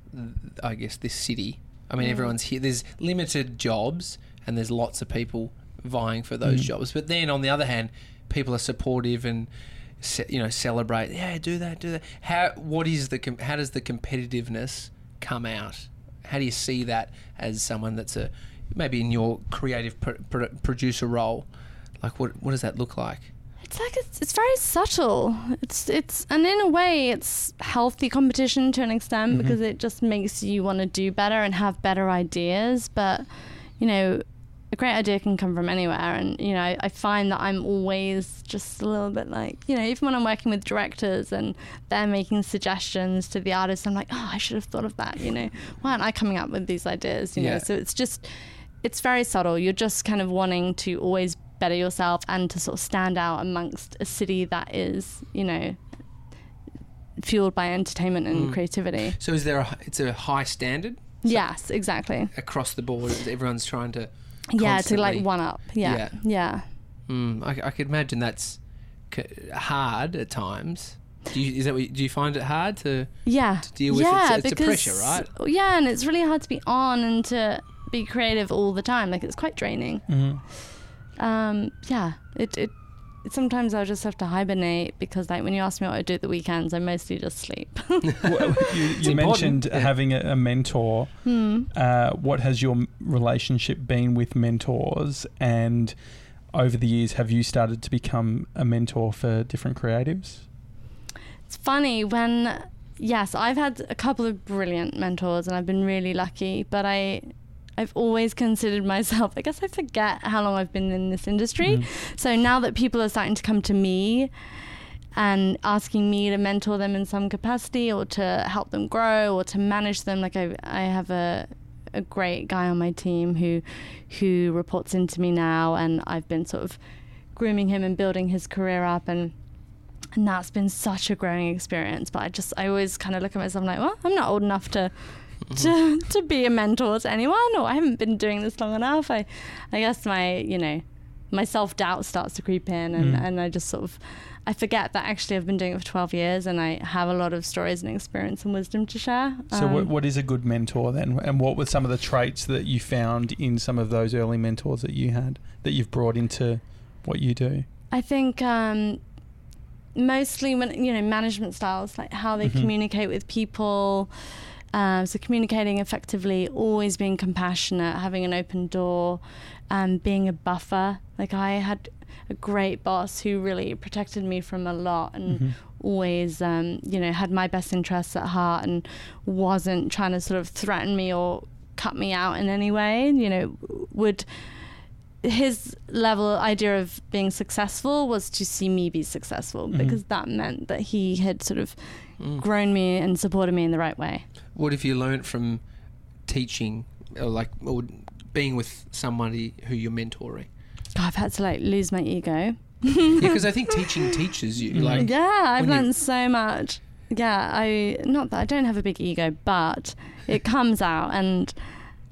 I guess, this city. I mean, Mm. everyone's here. There's limited jobs, and there's lots of people vying for those Mm. jobs. But then, on the other hand, people are supportive and ce- you know celebrate. Yeah, do that, do that. How? What is the? Com- how does the competitiveness come out? How do you see that as someone that's a maybe in your creative pr- pr- producer role? Like, what what does that look like? It's like it's, it's very subtle. It's it's and in a way it's healthy competition to an extent Mhm. because it just makes you want to do better and have better ideas. But you know, a great idea can come from anywhere, and you know I, find that I'm always just a little bit like you know even when I'm working with directors and they're making suggestions to the artists, I'm like oh I should have thought of that. You know why aren't I coming up with these ideas? You Yeah. know so it's just it's very subtle. You're just kind of wanting to always better yourself and to sort of stand out amongst a city that is, you know, fueled by entertainment and Mm. creativity. So, is there a? It's a high standard Yes, exactly. across the board. Everyone's trying to. Yeah, to like one up. Yeah, Yeah. yeah. Mm, I, I could imagine that's hard at times. Do you, is that what do you find it hard to? Yeah. To deal with it, yeah, it's a- it's a pressure, right? Yeah, and it's really hard to be on and to be creative all the time. Like it's quite draining. Mhm. Um, yeah, it, it it sometimes I'll just have to hibernate because like when you ask me what I do at the weekends, I mostly just sleep. *laughs* Well, you you mentioned yeah. having a, a mentor. hmm. Uh, what has your relationship been with mentors? And over the years, have you started to become a mentor for different creatives? It's funny when, yes, I've had a couple of brilliant mentors and I've been really lucky, but I. I've always considered myself, I guess I forget how long I've been in this industry. Mhm. So now that people are starting to come to me and asking me to mentor them in some capacity or to help them grow or to manage them, like I, I have a, a great guy on my team who, who reports into me now, and I've been sort of grooming him and building his career up and and that's been such a growing experience. But I just I always kind of look at myself like, well, I'm not old enough to to *laughs* to be a mentor to anyone, or I haven't been doing this long enough. I I guess my you know my self doubt starts to creep in, and Mm. and I just sort of I forget that actually I've been doing it for 12 years, and I have a lot of stories and experience and wisdom to share. So, what, Um, what is a good mentor then? And what were some of the traits that you found in some of those early mentors that you had that you've brought into what you do? I think um, mostly when you know management styles, like how they Mhm. communicate with people. Um, so communicating effectively, always being compassionate, having an open door, um, being a buffer. Like I had a great boss who really protected me from a lot and Mhm. always, um, you know, had my best interests at heart and wasn't trying to sort of threaten me or cut me out in any way. You know, would his level idea of being successful was to see me be successful Mhm. because that meant that he had sort of Mm. grown me and supported me in the right way. What have you learned from teaching, or like, or being with somebody who you're mentoring? God, I've had to like lose my ego. yeah, because I think *laughs* teaching teaches you. Mm. Like, yeah, I've learned so much. Yeah, I not that I don't have a big ego, but it *laughs* comes out, and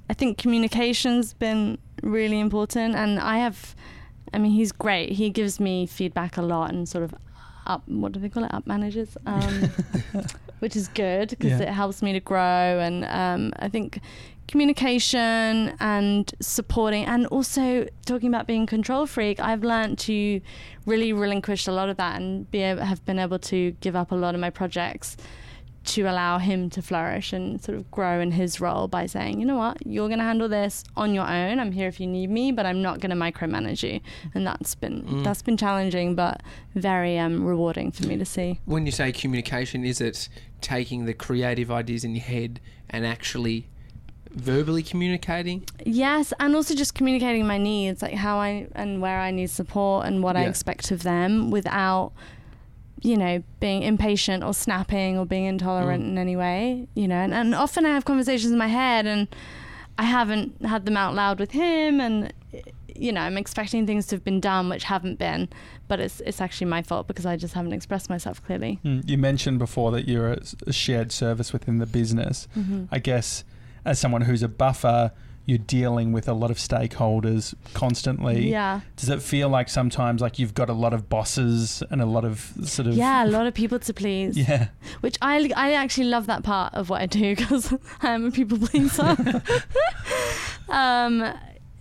I think communication's been really important. And I have, I mean, he's great. He gives me feedback a lot and sort of up. What do they call it? Up managers. Um, *laughs* which is good because Yeah. it helps me to grow. And um, I think communication and supporting, and also talking about being control freak, I've learned to really relinquish a lot of that and be able, have been able to give up a lot of my projects to allow him to flourish and sort of grow in his role by saying, you know what, you're going to handle this on your own. I'm here if you need me, but I'm not going to micromanage you. And that's been Mm. that's been challenging, but very um, rewarding for me to see. when you say communication, is it taking the creative ideas in your head and actually verbally communicating? Yes, and also just communicating my needs, like how I and where I need support and what I expect of them without, you know, being impatient or snapping or being intolerant Mm. in any way, you know. And, and often I have conversations in my head and I haven't had them out loud with him and you know, I'm expecting things to have been done which haven't been, but it's it's actually my fault because I just haven't expressed myself clearly. Mm, You mentioned before that you're a, shared service within the business. Mm-hmm. I guess as someone who's a buffer, you're dealing with a lot of stakeholders constantly. Yeah. Does it feel like sometimes like you've got a lot of bosses and a lot of sort of Yeah, a lot of *laughs* people to please. yeah Which I, I actually love that part of what I do *laughs* because I am a people pleaser. *laughs* um,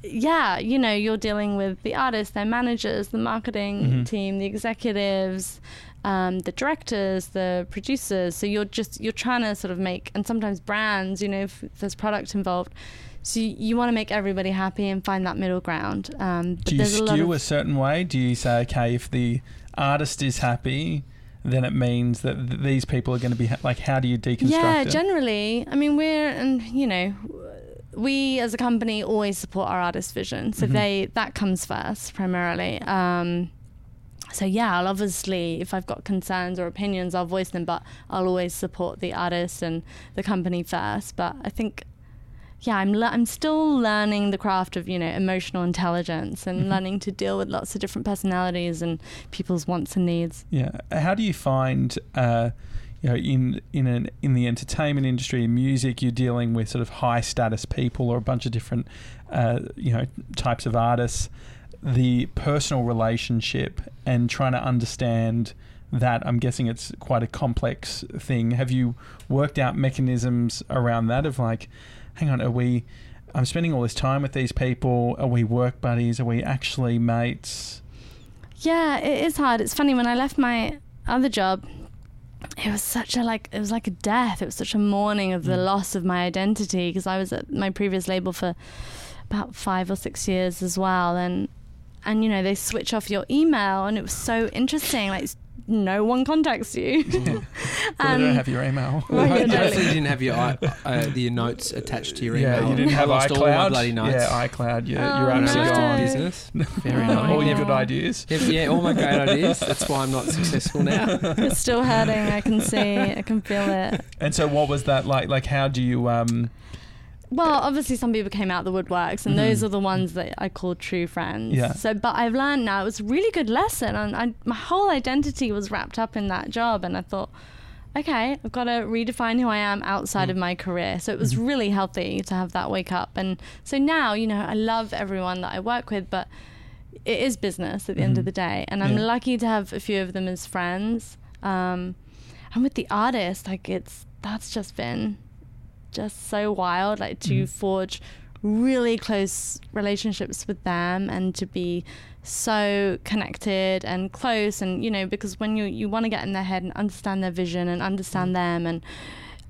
yeah, you know, you're dealing with the artists, their managers, the marketing Mhm. team, the executives, um, the directors, the producers. So you're just you're trying to sort of make, and sometimes brands, you know, if there's product involved. So you, you want to make everybody happy and find that middle ground. Um, but Do you there's a a certain way? Do you say, okay, if the artist is happy, then it means that th- these people are going to be ha- like, how do you deconstruct yeah it? generally i mean we're and you know we as a company always support our artist vision so Mhm. they that comes first primarily um so yeah i'll obviously if i've got concerns or opinions i'll voice them but i'll always support the artist and the company first but i think yeah i'm le- i'm still learning the craft of you know emotional intelligence and Mhm. learning to deal with lots of different personalities and people's wants and needs Yeah. How do you find, uh, you know, in in an in the entertainment industry, in music, you're dealing with sort of high status people or a bunch of different, uh, you know, types of artists. The personal relationship and trying to understand that. I'm guessing it's quite a complex thing. Have you worked out mechanisms around that of like, hang on, are we? I'm spending all this time with these people. Are we work buddies? Are we actually mates? Yeah, it is hard. It's funny when I left my other job, it was such a like it was like a death. It was such a mourning of the Mm. loss of my identity because I was at my previous label for about 5 or 6 years as well and and you know, they switch off your email and it was so interesting like no one contacts you. *laughs* Well, they *laughs* Um, don't have your email. *laughs* Right, yeah, Hopefully you didn't have your i- uh, the notes attached to your email. Yeah, you didn't I have lost iCloud. all my bloody notes. Yeah, iCloud. You're, Oh, you're And I absolutely left it in gone. no. business. Very Oh, nice. All your good ideas. Yeah, yeah, all my great ideas. That's why I'm not successful now. it's still hurting. I can see. I can feel it. And so, what was that like? Like, how do you? Um, Well, obviously, some people came out the woodworks, and Mhm. those are the ones that I call true friends. Yeah. So, but I've learned now it was a really good lesson, and I, my whole identity was wrapped up in that job, and I thought, okay, I've got to redefine who I am outside Mm. of my career. So it was Mhm. really healthy to have that wake up, and so now, you know, I love everyone that I work with, but it is business at the end Mhm. of the day, and I'm Yeah. lucky to have a few of them as friends. Um, and with the artist, like it's that's just been just so wild, like to Mhm. forge really close relationships with them and to be so connected and close and you know because when you you want to get in their head and understand their vision and understand them and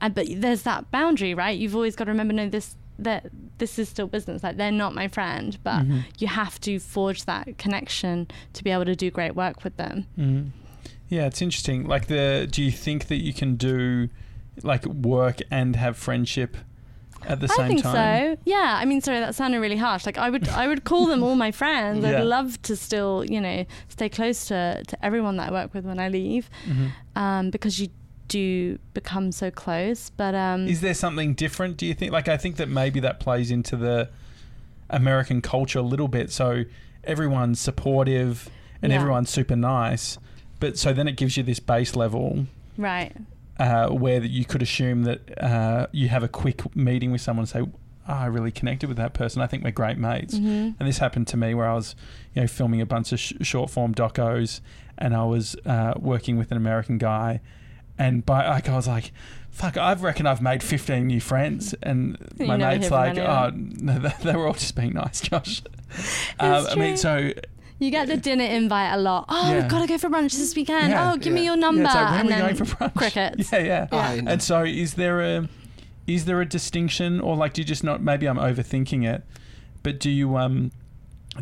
and but there's that boundary right you've always got to remember no this that this is still business like they're not my friend but Mhm. you have to forge that connection to be able to do great work with them mhm. Yeah, it's interesting. Like, the do you think that you can do like work and have friendship at the I same think time? so. Yeah. I mean, sorry, that sounded really harsh. Like I would, I would call them all my friends. *laughs* Yeah. I'd love to still, you know, stay close to to everyone that I work with when I leave, Mhm. um, because you do become so close. But um, Is there something different? Do you think? Like, I think that maybe that plays into the American culture a little bit. So everyone's supportive and Yeah. everyone's super nice, but so then it gives you this base level right. Uh, where that you could assume that uh, you have a quick meeting with someone and say, oh, I really connected with that person. I think we're great mates. hmm And this happened to me where I was, you know, filming a bunch of sh- short form docos, and I was uh, working with an American guy, and by like I was like, "Fuck, I reckon I've made fifteen new friends," and You my mate's like, "Oh, no, *laughs* they, they were all just being nice, Josh." um, I mean, so You get the dinner invite a lot. Oh, Yeah. we've got to go for brunch this weekend. Yeah. oh, give me Yeah. your yeah, number. it's like, when and are we then going for brunch? crickets. *laughs* Yeah, yeah. And- And so, is there a is there a distinction, or like, do you just not? Maybe I'm overthinking it, but do you um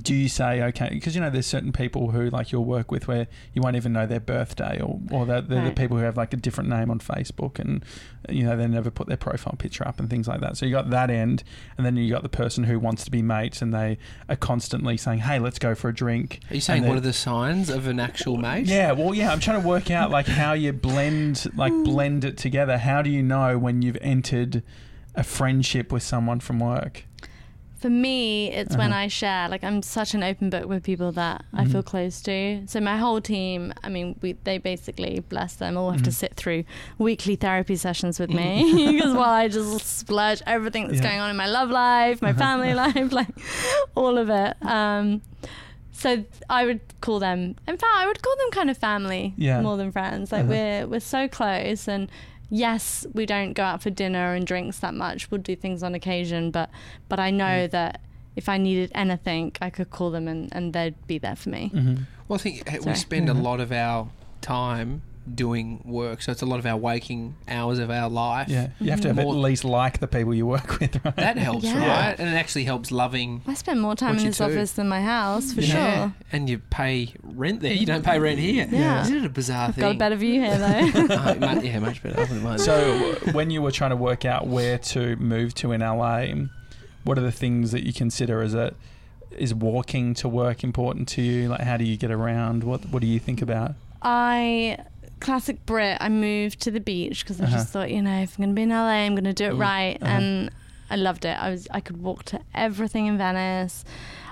do you say okay? Because you know, there's certain people who like you'll work with where you won't even know their birthday, or or they're, they're the people who have like a different name on Facebook, and you know they never put their profile picture up and things like that. So you got that end, and then you got the person who wants to be mates, and they are constantly saying, "Hey, let's go for a drink." Are you saying what are the signs of an actual mate? Yeah, well, yeah, I'm trying to work out like how you blend, like hmm. blend it together. How do you know when you've entered a friendship with someone from work? For me, it's when Uh-huh. I share. Like I'm such an open book with people that I feel close to. So my whole team, I mean, we they basically bless them all have to Mhm. sit through weekly therapy sessions with me *laughs* *laughs* because while I just splurge everything that's Yeah. going on in my love life, my Uh-huh. family life, *laughs* like all of it. Um, so I would call them. In fact, I would call them kind of family Yeah. more than friends. Like Uh-huh. we're we're so close and. Yes, we don't go out for dinner and drinks that much. We'll do things on occasion, but but I know Mm. that if I needed anything, I could call them and, and they'd be there for me. hmm Well, I think uh, we Sorry. spend a Mhm. lot of our time doing work, so it's a lot of our waking hours of our life. Yeah, you have to have at More- least like the people you work *laughs* with, right? That helps, Yeah. right? And it actually helps loving. I spend more time What in you this do. office than my house, for Yeah. sure. And you pay rent there. You don't pay rent here. Yeah. Isn't it a bizarre I've thing? got a better view here, though. *laughs* Oh, mu- yeah, much better. I wouldn't mind. So, when you were trying to work out where to move to in LA, what are the things that you consider? Is it is walking to work important to you? Like, how do you get around? What What do you think about? I classic Brit. I moved to the beach because I Uh-huh. just thought, you know, if I'm gonna be in LA, I'm gonna do it Mm. right, Uh-huh. and I loved it. I was I could walk to everything in Venice.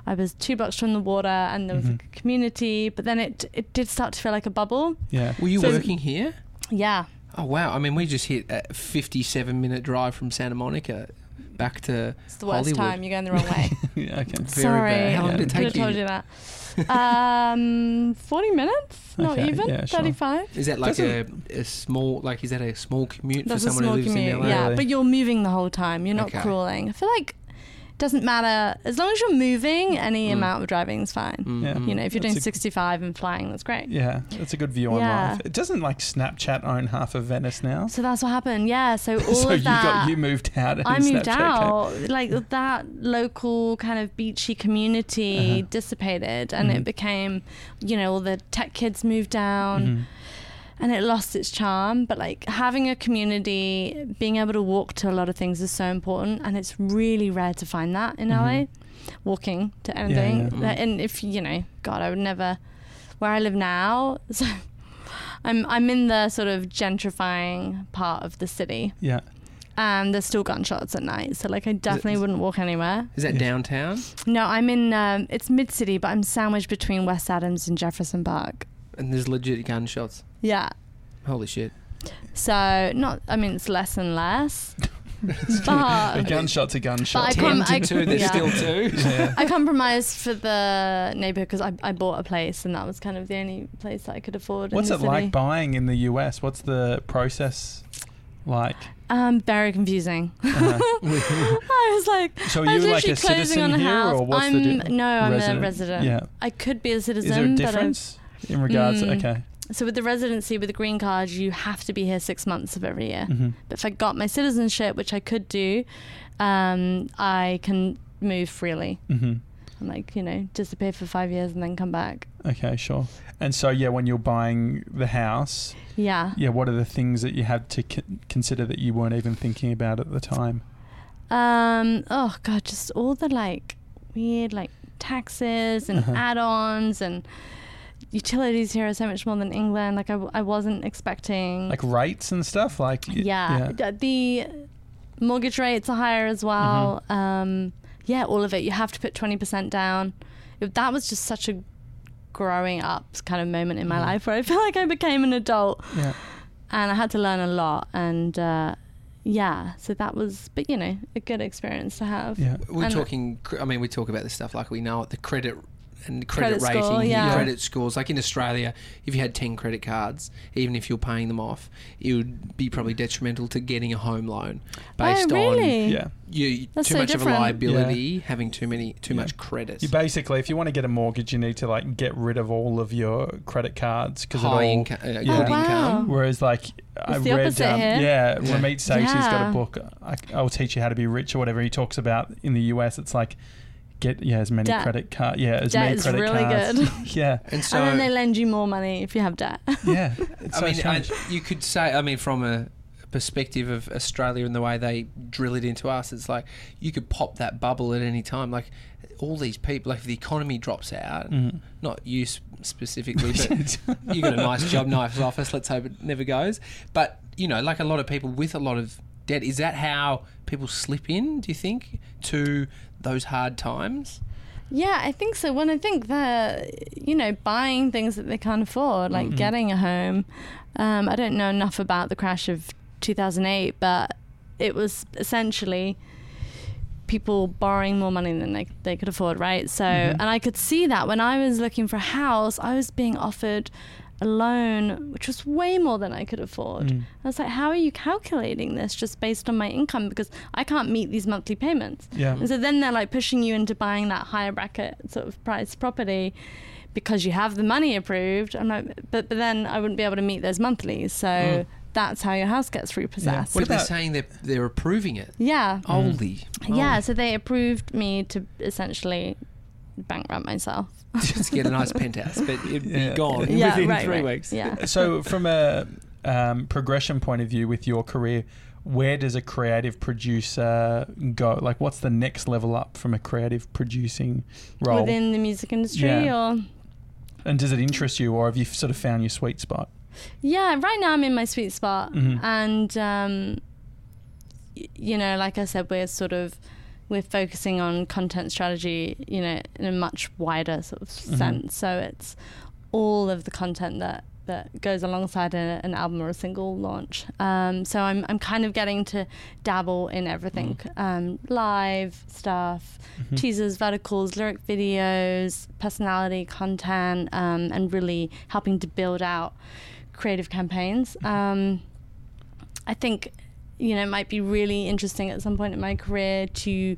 I was two blocks from the water, and there was Mhm. like a community. But then it it did start to feel like a bubble. Yeah, Were you So- working here? Yeah, Oh wow! I mean, we just hit a 57 minute drive from Santa Monica back to it's the worst Hollywood. time. You're going the wrong way. *laughs* yeah, okay. Very Sorry, bad. How long Yeah. did it could take have told you? you that. *laughs* Um, forty minutes, not Okay, even yeah, sure. thirty-five. Is that like a, a small like is that a small commute That's for someone who lives commute, in LA? yeah. Really? But you're moving the whole time. You're not Okay. crawling. I feel like it doesn't matter as long as you're moving. Any Mm. amount of driving is fine. Mm, Yeah. mm. You know, if you're That's doing a- 65 and flying, that's great. Yeah, that's a good view on Yeah. life. It doesn't like Snapchat own half of Venice now. So that's what happened. Yeah. So *laughs* all so of you that. got you moved out. I moved Snapchat came. out, like that local kind of beachy community Uh-huh. dissipated, and Mhm. it became, you know, all the tech kids moved down. Mhm. And it lost its charm. But like having a community, being able to walk to a lot of things is so important, and it's really rare to find that in LA. Mhm. Walking to anything, yeah. That- and if you know, God, I would never. Where I live now, *laughs* so I'm I'm in the sort of gentrifying part of the city, Yeah, and there's still gunshots at night. So like, I definitely wouldn't walk anywhere. Is that Yeah. downtown? No, I'm in. Um, it's mid city, but I'm sandwiched between West Adams and Jefferson Park. And there's legit gunshots. Yeah. Holy shit! So not. I mean, it's less and less. *laughs* but gunshot's a gunshot. I Ten come- to I- two. There's yeah. still two. *laughs* yeah. I compromised for the neighborhood because I, I bought a place and that was kind of the only place that I could afford. What's in it the city. like buying in the US? What's the process like? Um, very confusing. Uh-huh. *laughs* I was like, So are I was you like a citizen on a here, house. or what's I'm, the di- no, I'm resident? a resident. Yeah. I could be a citizen. Is there a difference in regards? Mm. okay. So with the residency, with the green card, you have to be here six months of every year. hmm But if I got my citizenship, which I could do, um, I can move freely. hmm And like you know, disappear for five years and then come back. Okay, sure. And so, yeah, when you're buying the house, Yeah. yeah, what are the things that you had to c- consider that you weren't even thinking about at the time? Um. Oh God, just all the like weird like taxes and Uh-huh. add-ons and utilities here are so much more than England. Like I, w- I wasn't expecting. Like rates and stuff? Like, y- yeah, the mortgage rates are higher as well. Mm-hmm. Um. Yeah, all of it. You have to put twenty percent down. It- That was just such a growing up kind of moment in my Mhm. life where I *laughs* feel like I became an adult Yeah. and I had to learn a lot and. Uh, yeah, so that was, but you know, a good experience to have. Yeah. We're And- talking. I mean, we talk about this stuff like we know it. The credit and credit, Credit rating, score, yeah. credit scores. Like in Australia, if you had ten credit cards, even if you're paying them off, it would be probably detrimental to getting a home loan based oh, on really? Yeah. you That's too so much of a different. liability, having too many too Yeah. much credit. You basically, if you want to get a mortgage, you need to like get rid of all of your credit cards because it high all. income, uh, Yeah. good Oh, wow. income. Whereas, like, I the read, um, yeah, Yeah. Ramit Sethi's got a book. I, I'll teach you how to be rich or whatever. He talks about in the US. It's like get yeah as many Debt. credit card yeah as Debt many is credit really cards. good. *laughs* yeah, And so and then they lend you more money if you have debt. *laughs* yeah. It's I so mean, I, you could say, I mean, from a perspective of Australia and the way they drill it into us, it's like you could pop that bubble at any time. Like all these people, like if the economy drops out, Mhm. not you specifically, but *laughs* you got a nice job, nice office. Let's hope it never goes. But you know, like a lot of people with a lot of debt. Is that how people slip in? Do you think to those hard times? Yeah, I think so. When I think that, you know, buying things that they can't afford, like Mhm. getting a home. Um, I don't know enough about the crash of 2008, but it was essentially people borrowing more money than they, they could afford, right? So, Mhm. and I could see that when I was looking for a house, I was being offered a loan which was way more than I could afford. Mm. I was like, how are you calculating this just based on my income? Because I can't meet these monthly payments. Yeah. And so then they're like pushing you into buying that higher bracket sort of price property because you have the money approved. I'm like, but but then I wouldn't be able to meet those monthlies. So Mm. that's how your house gets repossessed. What so they're saying they're, they're approving it. Yeah. Holy. Yeah. So they approved me to essentially bankrupt myself. *laughs* Just get a nice penthouse, but it'd Yeah. be gone yeah. within right. three right. weeks. Yeah. *laughs* so from a um, progression point of view with your career where does a creative producer go like what's the next level up from a creative producing role Within the music industry Yeah. or and does it interest you or have you sort of found your sweet spot Yeah, right now I'm in my sweet spot, Mhm. and um, y- you know, like I said, we're sort of we're focusing on content strategy, you know, in a much wider sort of Mhm. sense. So it's all of the content that that goes alongside a, an album or a single launch. Um, so I'm I'm kind of getting to dabble in everything, um, live stuff, Mhm. teasers, verticals, lyric videos, personality content, um, and really helping to build out creative campaigns. Um, I think, you know, it might be really interesting at some point in my career to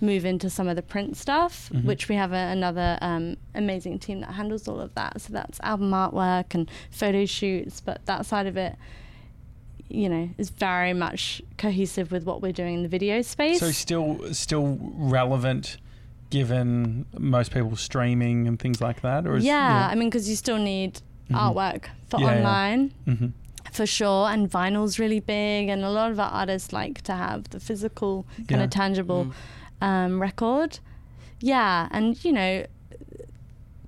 move into some of the print stuff, Mhm. which we have a, another um, amazing team that handles all of that. So that's album artwork and photo shoots, but that side of it, you know, is very much cohesive with what we're doing in the video space. so still still relevant given most people streaming and things like that or is yeah, I mean, because you still need Mhm. artwork for Yeah, yeah. online. For sure and vinyl's really big and a lot of our artists like to have the physical kind Yeah. of tangible Mm. um, record yeah and you know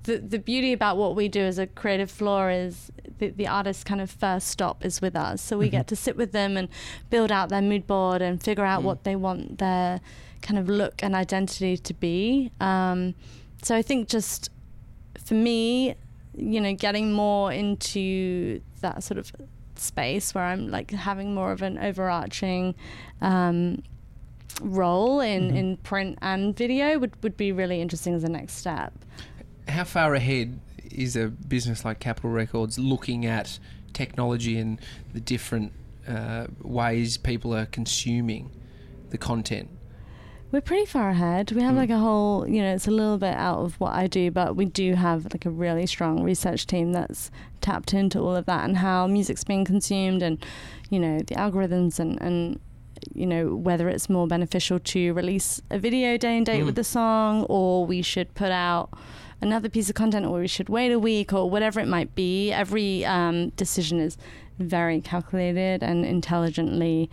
the the beauty about what we do as a creative floor is the, the artist's kind of first stop is with us so we Mhm. get to sit with them and build out their mood board and figure out Mm. what they want their kind of look and identity to be um, so i think just for me you know getting more into that sort of space where i'm like having more of an overarching um, role in, Mhm. in print and video would, would be really interesting as a next step. How far ahead is a business like Capitol Records looking at technology and the different uh, ways people are consuming the content? We're pretty far ahead. We have Mm. like a whole, you know, it's a little bit out of what I do, but we do have like a really strong research team that's tapped into all of that and how music's being consumed and, you know, the algorithms and, and you know, whether it's more beneficial to release a video day and date Mm. with the song or we should put out another piece of content or we should wait a week or whatever it might be. Every um, decision is very calculated and intelligently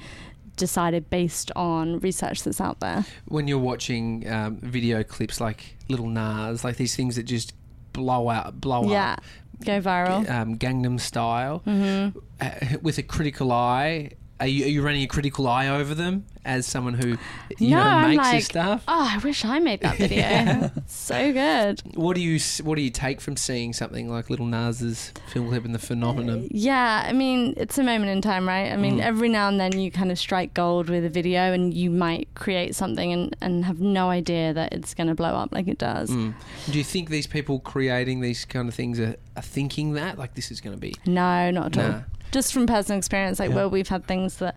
decided based on research that's out there. When you're watching um, video clips like Lil Nas, like these things that just blow out, blow yeah, up, go viral. um, Gangnam Style, hmm uh, with a critical eye. Are you, are you running a critical eye over them as someone who you No, know I'm makes like, this stuff? Oh, I wish I made that video. *laughs* Yeah. so good. What do you what do you take from seeing something like Lil Nas's film clip and the phenomenon? Yeah, I mean, it's a moment in time, right? I mean, Mm. every now and then you kind of strike gold with a video and you might create something and, and have no idea that it's going to blow up like it does. Mm. Do you think these people creating these kind of things are, are thinking that like this is going to be? No, not at all. Nah. Just from personal experience, like Yeah. where we've had things that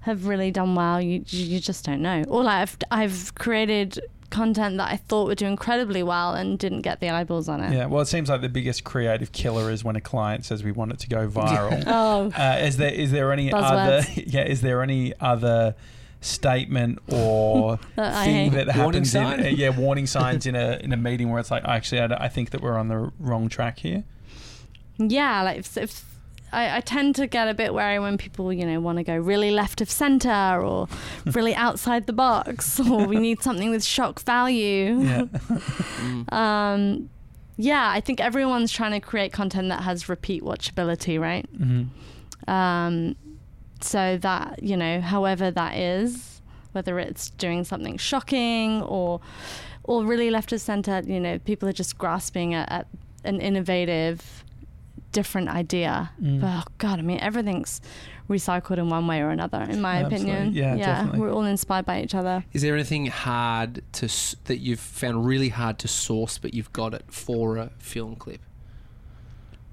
have really done well, you you just don't know. Or like I've, I've created content that I thought would do incredibly well and didn't get the eyeballs on it. yeah well it seems like the biggest creative killer is when a client says we want it to go viral *laughs* Oh, Uh, is there is there any other *laughs* yeah is there any other statement or *laughs* that thing hate. that Warning happens in uh, yeah warning signs in a in a meeting where it's like actually I, I think that we're on the wrong track here Yeah, like if, if I, I tend to get a bit wary when people, you know, want to go really left of center or *laughs* really outside the box, or we *laughs* need something with shock value. yeah Mm. *laughs* Um, yeah, I think everyone's trying to create content that has repeat watchability, right? hmm Um, so that you know, however that is, whether it's doing something shocking or or really left of center, you know, people are just grasping at, at an innovative, different idea. Mm. But oh god, I mean, everything's recycled in one way or another, in my Absolutely. opinion. Yeah, definitely. we're all inspired by each other. Is there anything hard to that you've found really hard to source, but you've got it for a film clip?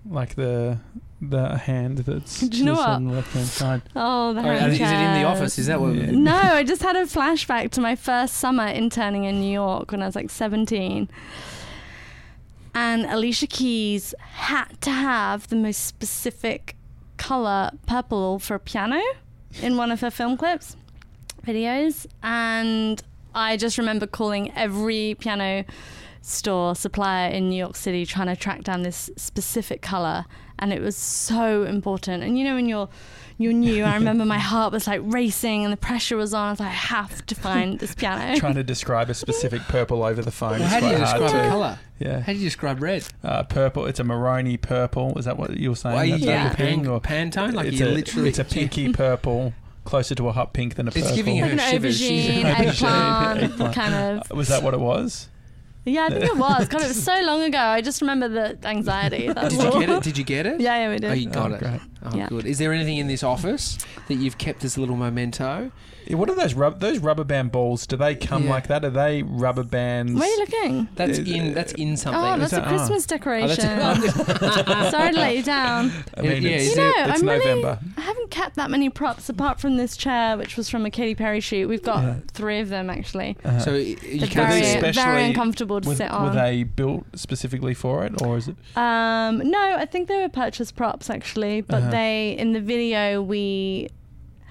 Like the the hand that's *laughs* Do you know just what? on the left hand side. *laughs* Oh, the Oh, hand is it in the office? Is that what? Yeah. No, *laughs* I just had a flashback to my first summer interning in New York when I was like 17. And Alicia Keys had to have the most specific color purple for a piano in one of her film clips, videos. And I just remember calling every piano store supplier in New York City trying to track down this specific color. And it was so important. And you know, when you're you're new, I *laughs* remember my heart was like racing and the pressure was on. I was like, I have to find this piano. *laughs* Trying to describe a specific purple over the phone. Well, is how do you describe to- the color? Yeah. How do you describe red? Uh, purple. It's a maroni purple. Is that what you were saying? Why are you That's Yeah. what you're pan, or Pantone? Like it's you a, literally. It's a *laughs* pinky purple, closer to a hot pink than a It's purple. giving like an shivers. Aubergine, Aubergine, eggplant, eggplant. kind of. Was that what it was? Yeah, I think it was. God, it was so long ago. I just remember the anxiety. That's Did you get it? Did you get it? Yeah, yeah, we did. Oh, you got Oh, it. great. Oh, Yeah. good. Is there anything in this office that you've kept as a little memento? Yeah, What are those rub- those rubber band balls? Do they come Yeah. like that? Are they rubber bands? Where are you looking? That's Is- in. That's in something. Oh, Is that's a that- oh. Christmas decoration. that's- *laughs* Sorry to let you down. *laughs* I mean, Yeah, it's, You know, it's I'm really- November. I haven't kept that many props apart from this chair, which was from a Katy Perry shoot. We've got Yeah. three of them actually. Uh, so y- you They're can very, these very uncomfortable to were, sit on. were they built specifically for it, or is it? Um, no, I think they were purchased props actually, but Uh-huh. they in the video we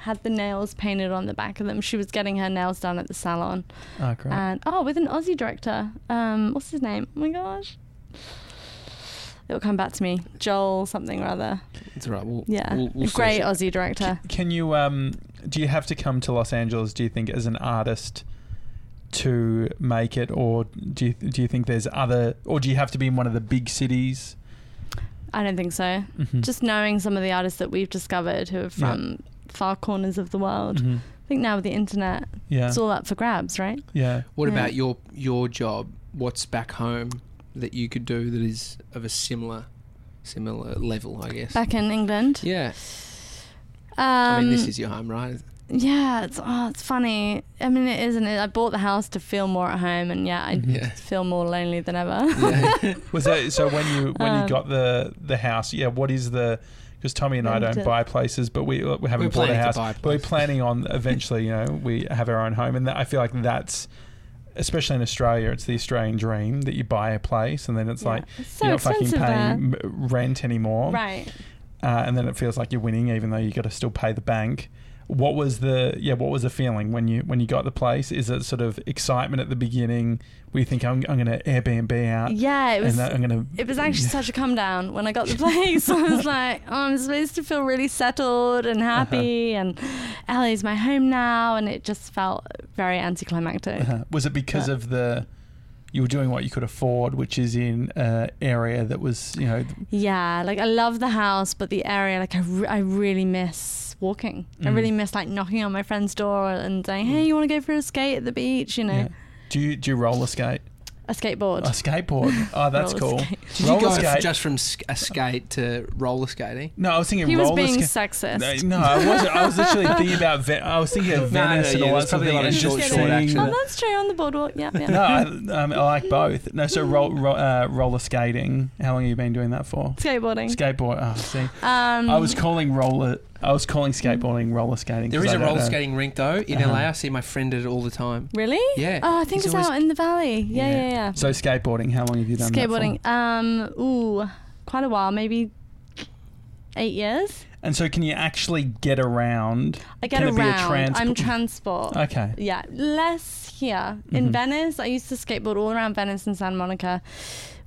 had the nails painted on the back of them. She was getting her nails done at the salon, Oh, great. and oh, with an Aussie director. Um, what's his name? Oh my gosh, it'll come back to me. Joel something or other. It's all right. We'll, Yeah, we'll, we'll great search. Aussie director. Can you um do you have to come to Los Angeles do you think as an artist to make it or do you do you think there's other or do you have to be in one of the big cities? I don't think so. Mhm. Just knowing some of the artists that we've discovered who are Yeah. From far corners of the world. Mhm. I think now with the internet, Yeah. it's all up for grabs, right? yeah. What Yeah. about your your job? What's back home that you could do that is of a similar similar level? I guess. Back in England. yeah. Um, I mean, this is your home, right? Yeah, it's oh, it's funny. I mean, it isn't it? I bought the house to feel more at home, and yeah, I. Yeah. *laughs* feel more lonely than ever. Yeah. *laughs* Was that so when you when you Um, got the the house? Yeah. What is the because Tommy and I don't buy places, but we we haven't bought a house. But we're planning on eventually. You know, we have our own home, and that, I feel like that's. Especially in Australia, it's the Australian dream that you buy a place and then it's Yeah. like It's so you're not fucking paying there. rent anymore. Right. uh, and then it feels like you're winning, even though you got to still pay the bank. What was the yeah? What was the feeling when you when you got the place? Is it sort of excitement at the beginning? Where you think I'm, I'm going to Airbnb out Yeah, it was. I'm going to It was actually *laughs* such a come down when I got the place. *laughs* I was like, oh, I'm supposed to feel really settled and Uh-huh. happy, and LA's my home now, and it just felt very anticlimactic. Uh-huh. Was it because Yeah. of the you were doing what you could afford, which is in an area that was you know Yeah, like I love the house, but the area, like I, re- I really miss walking. I Mm. really miss like knocking on my friend's door and saying, "Hey, you want to go for a skate at the beach?" You know, yeah. Do you do you roller skate? a skateboard. A skateboard? Oh, that's cool. skate. Did Roller you go skate? just from sk- a skate to roller skating? No, I was thinking roller. He was being skate. sexist. No, no, I wasn't. I was literally thinking *laughs* about. Ve- I was thinking of No, no, Venice and yeah, all there's that sort of probably a thing. lot of and short- just short action. Oh, that's true on the boardwalk. Yeah, yeah. no, I, um, I like both. No, so ro- ro- uh, roller skating. How long have you been doing that for? Skateboarding. Skateboard. Oh, see, Um, I was calling roller. I was calling skateboarding roller skating. There is a I a don't roller know. skating rink though in Uh-huh. LA. I see my friend at it all the time. Really? Yeah. Oh, I think He's it's always- out in the valley. Yeah, Yeah. yeah, yeah. So skateboarding. How long have you done Skateboarding. that Um, ooh, quite a while. Maybe eight years. And so, can you actually get around? I get Can it be a around. I'm transport- transport. Okay. Yeah, less here in Mhm. Venice. I used to skateboard all around Venice and Santa Monica.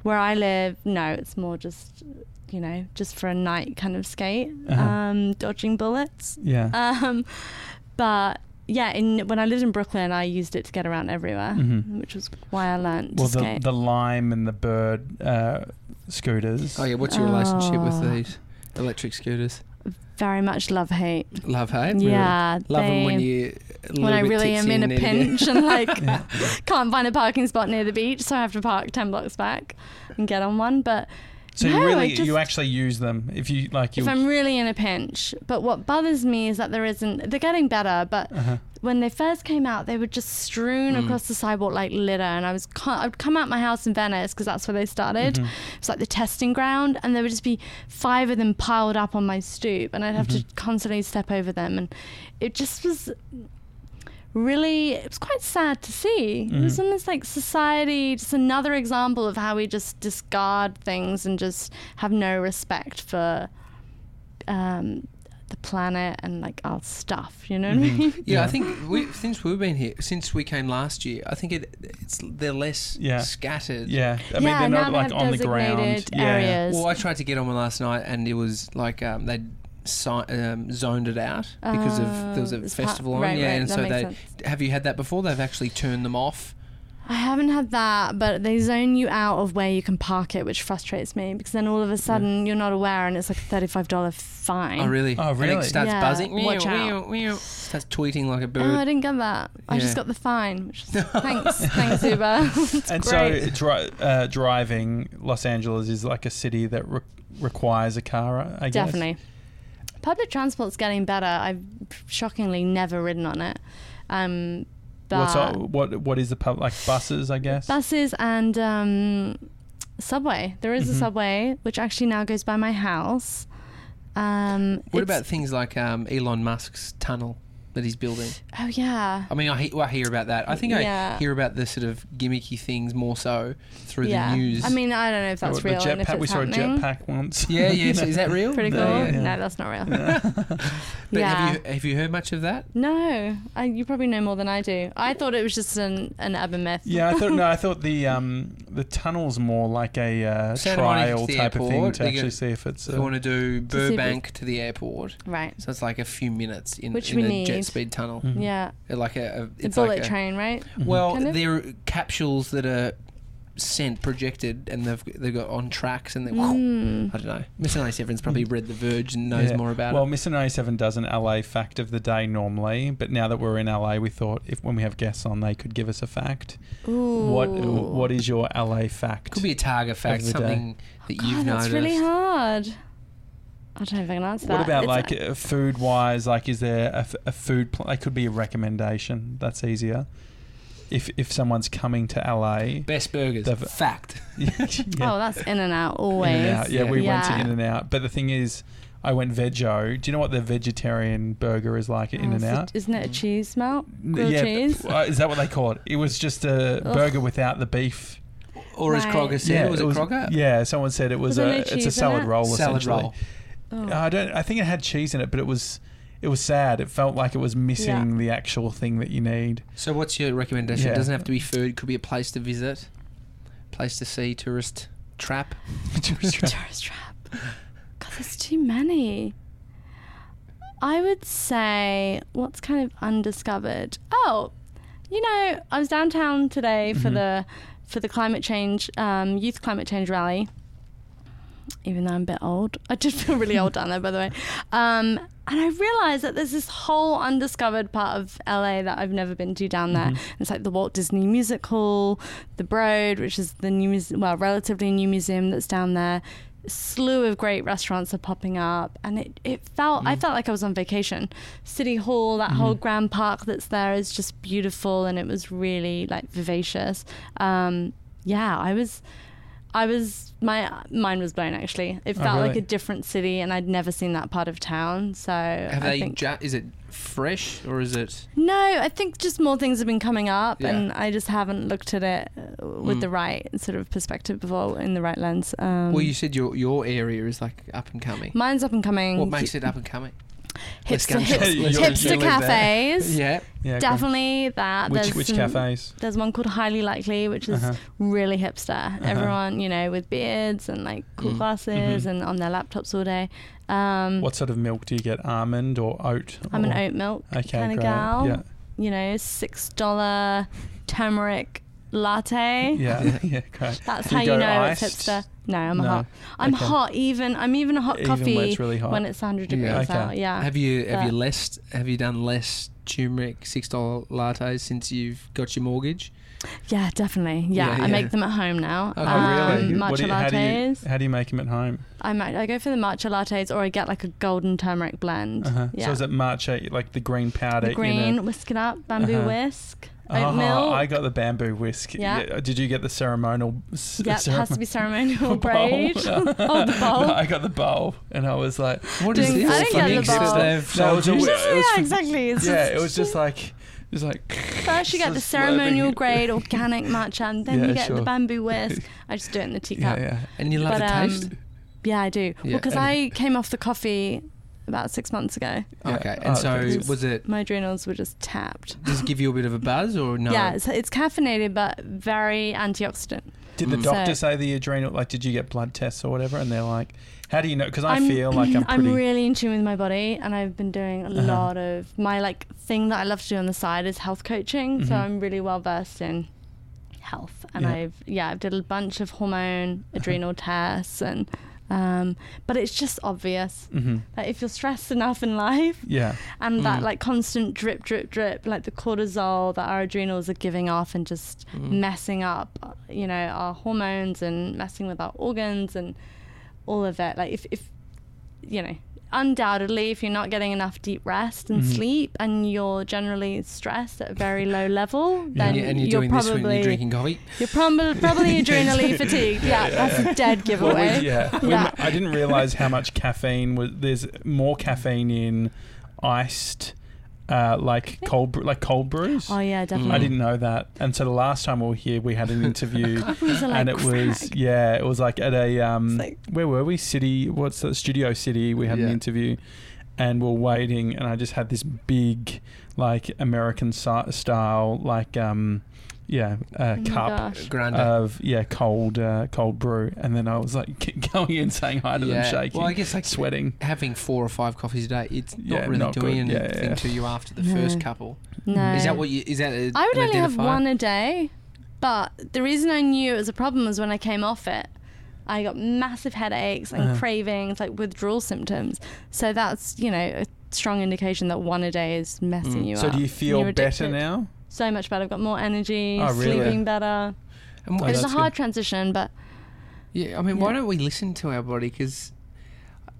Where I live, no, it's more just you know just for a night kind of skate, Uh-huh. um, dodging bullets. Yeah. Um, but yeah, in when I lived in Brooklyn, I used it to get around everywhere, Mhm. which was why I learned well, to the skate. the lime and the bird uh, scooters. Oh yeah. What's your relationship with Oh. these electric scooters? very much love hate. Love hate. Yeah, Love them when you. when I really am in a and need to get- pinch and *laughs* like can't find a parking spot near the beach, so I have to park ten blocks back and get on one. But So No, you really just- you actually use them if you like if I'm really in a pinch, but what bothers me is that there isn't. They're getting better, but uh-huh. when they first came out, they were just strewn Mm. across the sidewalk like litter. And I was, I'd come out my house in Venice because that's where they started. Mhm. It's like the testing ground, and there would just be five of them piled up on my stoop, and I'd have to Mhm. constantly step over them, and it just was really it was quite sad to see. It was almost like society, just another example of how we just discard things and just have no respect for um, the planet and like our stuff. You know what I Mhm. mean? Yeah, I think we, since we've been here, since we came last year, I think it it's they're less Yeah. scattered. Yeah, I mean yeah, they're now not they like on the ground. designated Yeah. areas. Well, I tried to get on one last night, and it was like um, they'd si- um, zoned it out because of there was a it's part- festival on. right, yeah, right, and that so makes they sense. have you had that before? They've actually turned them off. I haven't had that, but they zone you out of where you can park it, which frustrates me because then all of a sudden you're not aware and it's like a thirty-five dollar fine. Oh, really? Oh, And really? it starts Yeah, buzzing. watch Meow, out. meow, meow. Starts tweeting like a bird. Oh, bird. I didn't get that. I just got the fine. Which is, *laughs* thanks, thanks Uber. *laughs* It's And great. so dri- uh, driving Los Angeles is like a city that re- requires a car. I guess. Definitely. Public transport's getting better. I've shockingly never ridden on it. Um, but What's up, what what is the pub like buses? I guess. buses and um, subway. There is Mhm. a subway which actually now goes by my house. Um, what about things like um, Elon Musk's tunnel that he's building? Oh yeah. I mean, I, he- well, I hear about that. I think Yeah. I hear about the sort of gimmicky things more so through yeah. the news. I mean, I don't know if that's the real and if jetpack. it's We saw happening. a jetpack once. yeah, You yeah. so is that *laughs* real? Pretty The- cool. yeah. No, that's not real. *laughs* *laughs* But yeah. have you have you heard much of that? No, I, you probably know more than I do. I thought it was just an, an urban myth. Yeah, I thought no, I thought the um the tunnel's more like a uh, Santa Monica to trial the type of thing to they actually get- see if it's. We Uh, want to do To see if it- Burbank to the airport, Right. so it's like a few minutes in, Which in we a need. jet speed tunnel. Mhm. Yeah. Like a, a The it's bullet like a, train, right? Mhm. Well, Kind of? they're capsules that are sent projected, and they've they've got on tracks, and they Mm. I don't know. Mr. 97's probably read The Verge and knows Yeah. more about well, it. Well, Mr. 97 does an LA fact of the day normally, but now that we're in LA, we thought if when we have guests on, they could give us a fact. Ooh. What What is your LA fact? Could be a Targa fact, the day. something that God, you've that's noticed. really hard. I don't know if I can answer that. What about It's- like uh, food wise? Like, is there a, f- a food? Pl- it could be a recommendation. That's easier. If if someone's coming to LA, Best burgers. They've- fact. *laughs* yeah, Oh, that's in and out always. In and out. Yeah, we went to In and Out. But the thing is, I went veggie. Do you know what the vegetarian burger is like at In Oh, and so Out? Isn't it a cheese melt? Grilled yeah, cheese? uh, is that what they call it? It was just a Ugh. burger without the beef. Or as Right. Kroger said, was it, Kroger? Yeah, someone said it was, Was there a. no it's a salad it? roll. Salad essentially. roll. Oh. I don't. I think it had cheese in it, but it was. It was sad. It felt like it was missing Yeah. the actual thing that you need. So what's your recommendation? Yeah. It doesn't have to be food. Could be a place to visit, place to see, *laughs* tourist trap. Tourist trap. God, there's too many. I would say what's kind of undiscovered. Oh, you know, I was downtown today for Mhm. the for the climate change um, youth climate change rally. Even though I'm a bit old, I did feel really old down there, by the way. Um, and I realised that there's this whole undiscovered part of LA that I've never been to down there. Mhm. It's like the Walt Disney Music Hall, the Broad, which is the new, muse- well, relatively new museum that's down there. A slew of great restaurants are popping up, and it, it felt I Mm. felt like I was on vacation. City Hall, that whole Mhm. grand park that's there is just beautiful, and it was really like vivacious. Um, yeah, I was. I was my mind was blown actually. It Oh, felt like a different city, and I'd never seen that part of town. So Have I they? think Ju- is it fresh or is it? no, I think just more things have been coming up, Yeah. and I just haven't looked at it uh, with Mm. the right sort of perspective before, in the right lens. Um, well, you said your your area is like up and coming. mine's up and coming. What makes it up and coming? Less hipster, hipster, Let's You- go- you hipster cafes? Yeah. Yeah. Definitely that. Which There's which some- cafes? There's one called Highly Likely, which is Uh-huh. really hipster. Everyone, you know, with beards and like cool Mm. glasses Mhm. and on their laptops all day. Um, What sort of milk do you get? Almond or oat? I'm an oat milk Okay, kind of great. gal. Yeah, You know, six dollar turmeric latte. yeah, *laughs* yeah, great. That's Do how you you know iced? it's hipster. No, I'm No. hot. I'm Okay. hot. Even I'm even a hot Even when coffee it's really hot. when it's 100 degrees Yeah. Okay. out. Yeah. Have you have you less have you done less turmeric six dollar lattes since you've got your mortgage? yeah, definitely. Yeah, Yeah, I yeah. make them at home now. Oh, um, really? Matcha What do you- how, do you, how do you make them at home? I might I go for the matcha lattes or I get like a golden turmeric blend. Uh-huh. Yeah. So is it matcha, like the green powder? the green, In a, whisk it up, bamboo Uh-huh. whisk, oatmeal. I got the bamboo whisk. Yeah. Did you get the ceremonial? s- Yep, has to be ceremonial *laughs* bowl? braid. *laughs* oh, the bowl. No, I got the bowl, and I was like, What is Doing- this? I didn't get the mix bowl. they've No, it was a it was yeah, for- exactly. It's yeah, just- it was just *laughs* like, it was like. First, you get the ceremonial slurping. grade organic matcha, and then Yeah, you get sure. the bamboo whisk. I just do it in the teacup. Yeah, yeah. And you love But, the um, taste? Yeah, I do. Yeah, well, because I came off the coffee about six months ago. Yeah. Okay. Oh, And so okay. was it My adrenals were just tapped. does it give you a bit of a buzz or no? Yeah, it's, it's caffeinated, but very antioxidant. Did the Mm. doctor So- say the adrenal? Like, did you get blood tests or whatever? And they're like, how do you know? Because I I'm- feel like *clears throat* I'm pretty. I'm really in tune with my body, and I've been doing a Uh-huh. lot of my like thing that I love to do on the side is health coaching. So Mhm. I'm really well versed in health, and Yeah. I've yeah I've did a bunch of hormone adrenal tests, and um, but it's just obvious hmm that if you're stressed enough in life, Yeah. and that Mm. like constant drip, drip, drip, like the cortisol that our adrenals are giving off and just Mm. messing up, you know, our hormones and messing with our organs and all of that. Like if, if you know, undoubtedly, if you're not getting enough deep rest and Mhm. sleep, and you're generally stressed at a very low *laughs* level, Yeah. then And, you, and you're, you're doing probably this when you're drinking coffee. you're *laughs* probably probably adrenally fatigued. Yeah, Yeah, that's yeah. a dead *laughs* Well, giveaway. we, yeah. We Yeah. ma- I didn't realize how much caffeine was. There's more caffeine in iced, uh, like cold, bre- like cold brews. Oh yeah, definitely. I didn't know that. And so the last time we were here, we had an *laughs* interview. Brews are like and it was yeah, it was like at a um, like- where were we? City, what's that? Studio City. We had an interview, and we're waiting, and I just had this big, like American style, like um, yeah, uh, Oh cup gosh. Of yeah cold uh, cold brew, and then I was like *laughs* going in saying hi to them, shaking, Well, I guess like sweating. having four or five coffees a day, it's Yeah, not really not doing good. Anything yeah. to you after the No. first couple. No. Is that what you? Is that? A, I would an only have one a day, but the reason I knew it was a problem was when I came off it. I got massive headaches and Uh-huh. cravings, like withdrawal symptoms. So that's you know a strong indication that one a day is messing Mm. you So up. So do you feel You're better addicted. now? So much better. I've got more energy, Oh, really? sleeping better. And Oh, wh- it's a hard good. transition, but yeah, I mean, why don't we listen to our body? Because,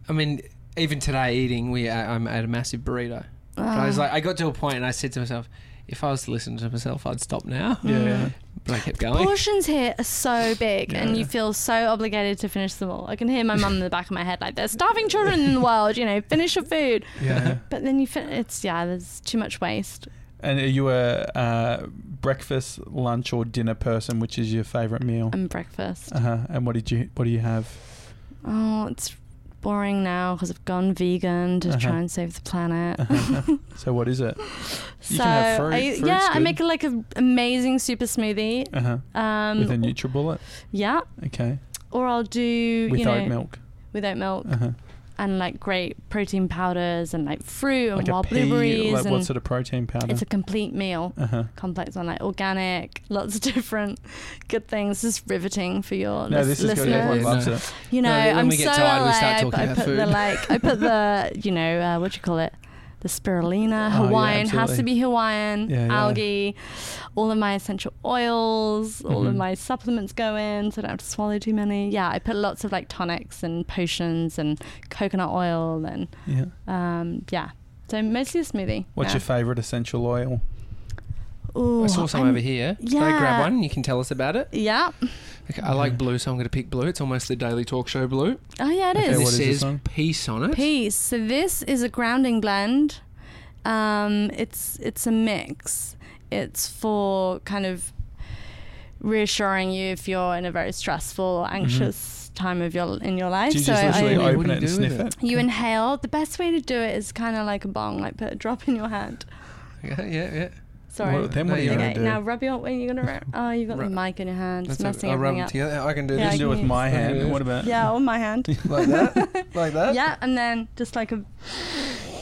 I mean, even today eating, we uh, I'm at a massive burrito. But I was uh, like, I got to a point, and I said to myself, if I was to listen to myself, I'd stop now. Yeah. *laughs* But I kept going. portions here are so big, and you feel so obligated to finish them all. I can hear my mum in the back of my head, like, "There's starving children in the world, you know, finish your food." Yeah. But then you, fin- it's yeah, there's too much waste. And are you a uh, breakfast, lunch, or dinner person? Which is your favorite meal? and breakfast. Uh huh. And what did you what do you have? Oh, it's boring now because I've gone vegan to Uh-huh. try and save the planet. *laughs* Uh-huh. *laughs* so what is it? You so can have fruit. I, yeah, I make like an amazing super smoothie. Uh huh. Um, With a NutriBullet. yeah, Okay. or I'll do With you know oat milk. with oat milk Uh huh. And like great protein powders and like fruit and Like a wild pea. blueberries Like and what sort of protein powder? it's a complete meal. uh huh. Complex one, like organic, lots of *laughs* different good things. This is riveting for your No, lis- this is good. listeners. Everyone loves no. it. You know, No, when I'm we get so tired, we LA. start I, talking I about put the like, I put the, *laughs* you know, uh, what do you call it? The spirulina, Oh, yeah, Hawaiian has to be Hawaiian, Yeah, algae, all of my essential oils, all of Mhm. my supplements go in, so I don't have to swallow too many. Yeah, I put lots of like tonics and potions and coconut oil and Yeah. um, yeah. So mostly a smoothie. What's your favorite essential oil? Ooh, I saw some I'm- over here. Can I grab yeah. one? You can tell us about it. Yeah. Okay, I like blue, so I'm going to pick blue. It's almost the daily talk show blue. Oh yeah, it Okay, is. And what this is says peace on it. Peace. So this is a grounding blend. Um, it's it's a mix. It's for kind of reassuring you if you're in a very stressful or anxious time of your in your life. Mm-hmm. Do you so just I, open it you and sniff with it? you inhale. The best way to do it is kind of like a bong, like put a drop in your hand. Yeah, yeah, yeah. Sorry. What, then No, what are you you're going okay, to do? now rub your. When you're gonna rub. Oh, you got the Rub- mic in your hand, That's it's a, messing I'll rub everything them up. together. I can do Yeah, you this. can do it with can my use- hand. What about? Yeah, on my hand. *laughs* like that. like that. yeah, and then just like a,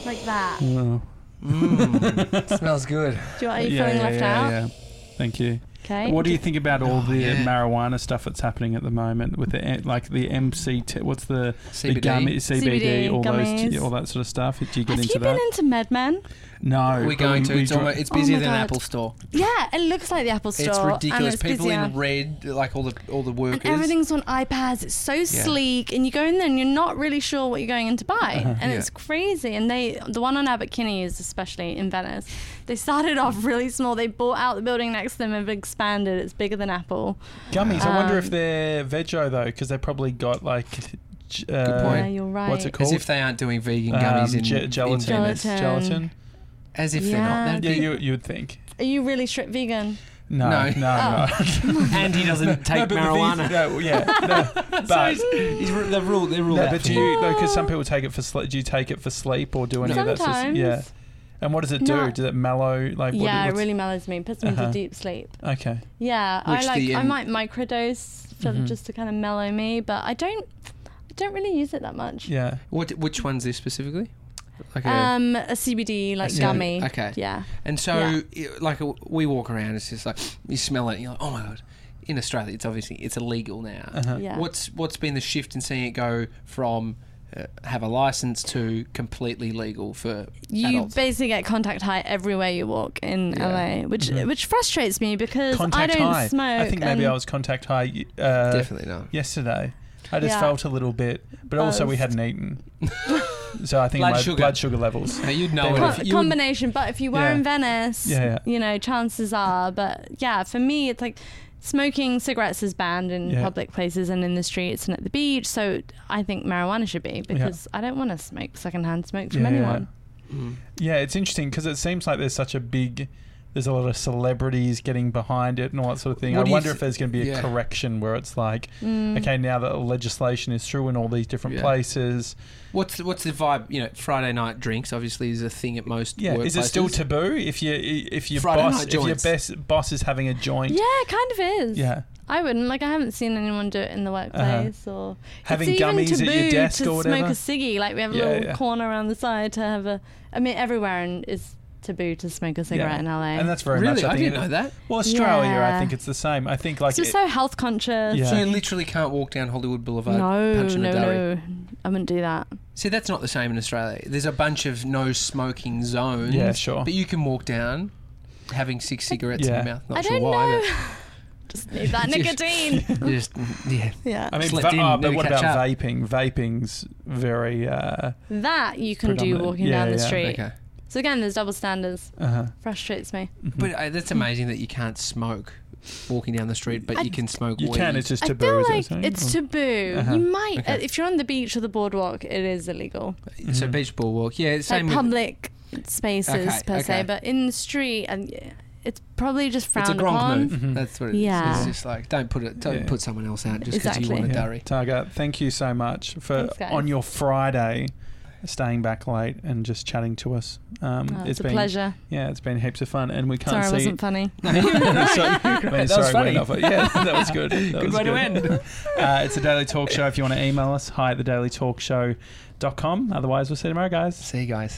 like that. Do Oh. Mm, *laughs* smells good. you, are you yeah, feeling yeah, left yeah, out? yeah. Thank you. Okay. What do you think about all the yeah. marijuana stuff that's happening at the moment with the like the MCT? what's the the CBD. gummy CBD, CBD, all those gummies. all that sort of stuff? Do you get Have into you that? been into MedMen? No, We're going we- to. we It's, almost, it's Oh busier my than God. Apple Store. Yeah, it looks like the Apple Store. It's ridiculous. it's People busier. in red, like all the all the workers. And everything's on iPads. It's so sleek, and you go in there and you're not really sure what you're going in to buy, Uh-huh. and Yeah. it's crazy. And they, the one on Abbot is especially in Venice, they started off really small. They bought out the building next to them and expanded. It's bigger than Apple. gummies. I wonder if Um, they're veggie though, because they probably got like. j- Uh, Good point. Yeah, you're right. What's it called? As if they aren't doing vegan Um, gummies in, ge- in gelatin. Venice. Gelatin. Gelatin. As if Yeah. they're not. That'd Yeah, be- you you would think. Are you really strict vegan? No, no, No. no. Oh. *laughs* *laughs* and he doesn't take no, but the marijuana. no, yeah, no, *laughs* but he's, he's, ru- they've ruled. They ruled no, out but for do him. you? Because some people take it for sleep. Do you take it for sleep or do any of that? Sort of, Sometimes. yeah. And what does it do? No. Does it mellow? Like what, yeah, it what's- really mellows me. Puts me Uh-huh. into deep sleep. Okay. Yeah, Which I like. the, I um, might microdose for, Mhm. just to kind of mellow me, but I don't. I don't really use it that much. Yeah. What? Which one's this specifically? Like a, Um, a CBD like CBD, gummy. okay. Yeah. and so, i- like, uh, we walk around. It's just like you smell it. and You're like, oh my god. In Australia, it's obviously it's illegal now. Uh-huh. Yeah. What's what's been the shift in seeing it go from uh, have a license to completely legal for You adults? basically get contact high everywhere you walk in Yeah. LA, which Mhm. which frustrates me because Contact I don't high. smoke. I think maybe I was contact high uh, Definitely not. yesterday. I just Yeah. felt a little bit, but also we Buzzed. hadn't eaten. so I think Blood my sugar. blood sugar levels. Now, you'd know They it were- if you would- combination. But if you were Yeah. in Venice, Yeah, yeah. you know, chances are. But yeah, for me, it's like smoking cigarettes is banned in Yeah. public places and in the streets and at the beach. So I think marijuana should be because I don't want to smoke secondhand smoke from Yeah, yeah. anyone. Mm. Yeah, it's interesting because it seems like there's such a big. There's a lot of celebrities getting behind it and all that sort of thing. What I wonder th- if there's going to be a yeah. correction where it's like, Mm. okay, now that legislation is through in all these different Yeah. places, What's the, what's the vibe? You know, Friday night drinks obviously is a thing at most. yeah, is it still taboo if you if your Friday boss if your best boss is having a joint? Yeah, it kind of is. Yeah. I wouldn't like. I haven't seen anyone do it in the workplace or Uh-huh. Having it's even gummies at your taboo desk to or smoke a ciggy. Like we have a Yeah, little yeah. corner around the side to have a. I mean, everywhere and is taboo to smoke a cigarette Yeah. in LA. And that's very Really, much. I, I didn't it- know that. Well, Australia, I think it's the same. I think like so we're it- so health conscious. Yeah. So you literally can't walk down Hollywood Boulevard No, punching no, a durry. no. I wouldn't do that. See, that's not the same in Australia. There's a bunch of no smoking zones. Yeah, sure. But you can walk down having six cigarettes Yeah. in your mouth. Not I sure don't why, know. *laughs* Just need that *laughs* Just- nicotine. but *laughs* just yeah. yeah. I mean, Slept va- in, oh, but never what catch about up. vaping? Vaping's very. Uh, that you can do Predominant. walking Yeah, down the yeah. street. Okay. So again, there's double standards. uh-huh. Frustrates me. Mhm. But uh, that's amazing that you can't smoke walking down the street, but I- you can smoke you weed. can. It's just taboo. I taboo. feel like it's Or- taboo. Uh-huh. You might, Okay. uh, if you're on the beach or the boardwalk, it is illegal. So Mhm. beach ball walk. Yeah, like same with public spaces Okay, per okay. se, but in the street, and yeah, it's probably just frowned It's a frowned gronk upon. move. Mhm. That's what it is. Yeah. It's just like don't put it. Don't Yeah. put someone else out just because you want a Yeah. durry. Targa, thank you so much for Thanks, on your Friday staying back late and just chatting to us. Um, Oh, it's, a been pleasure. yeah, it's been heaps of fun, and we can't Sorry, I see. wasn't funny. so, I mean, That sorry, was funny. we're not- yeah, that was good. *laughs* That Good was way to end. *laughs* Uh, it's a daily talk show. If you want to email us, hi at the thedailytalkshow.com. Otherwise, we'll see you tomorrow, guys. See you guys.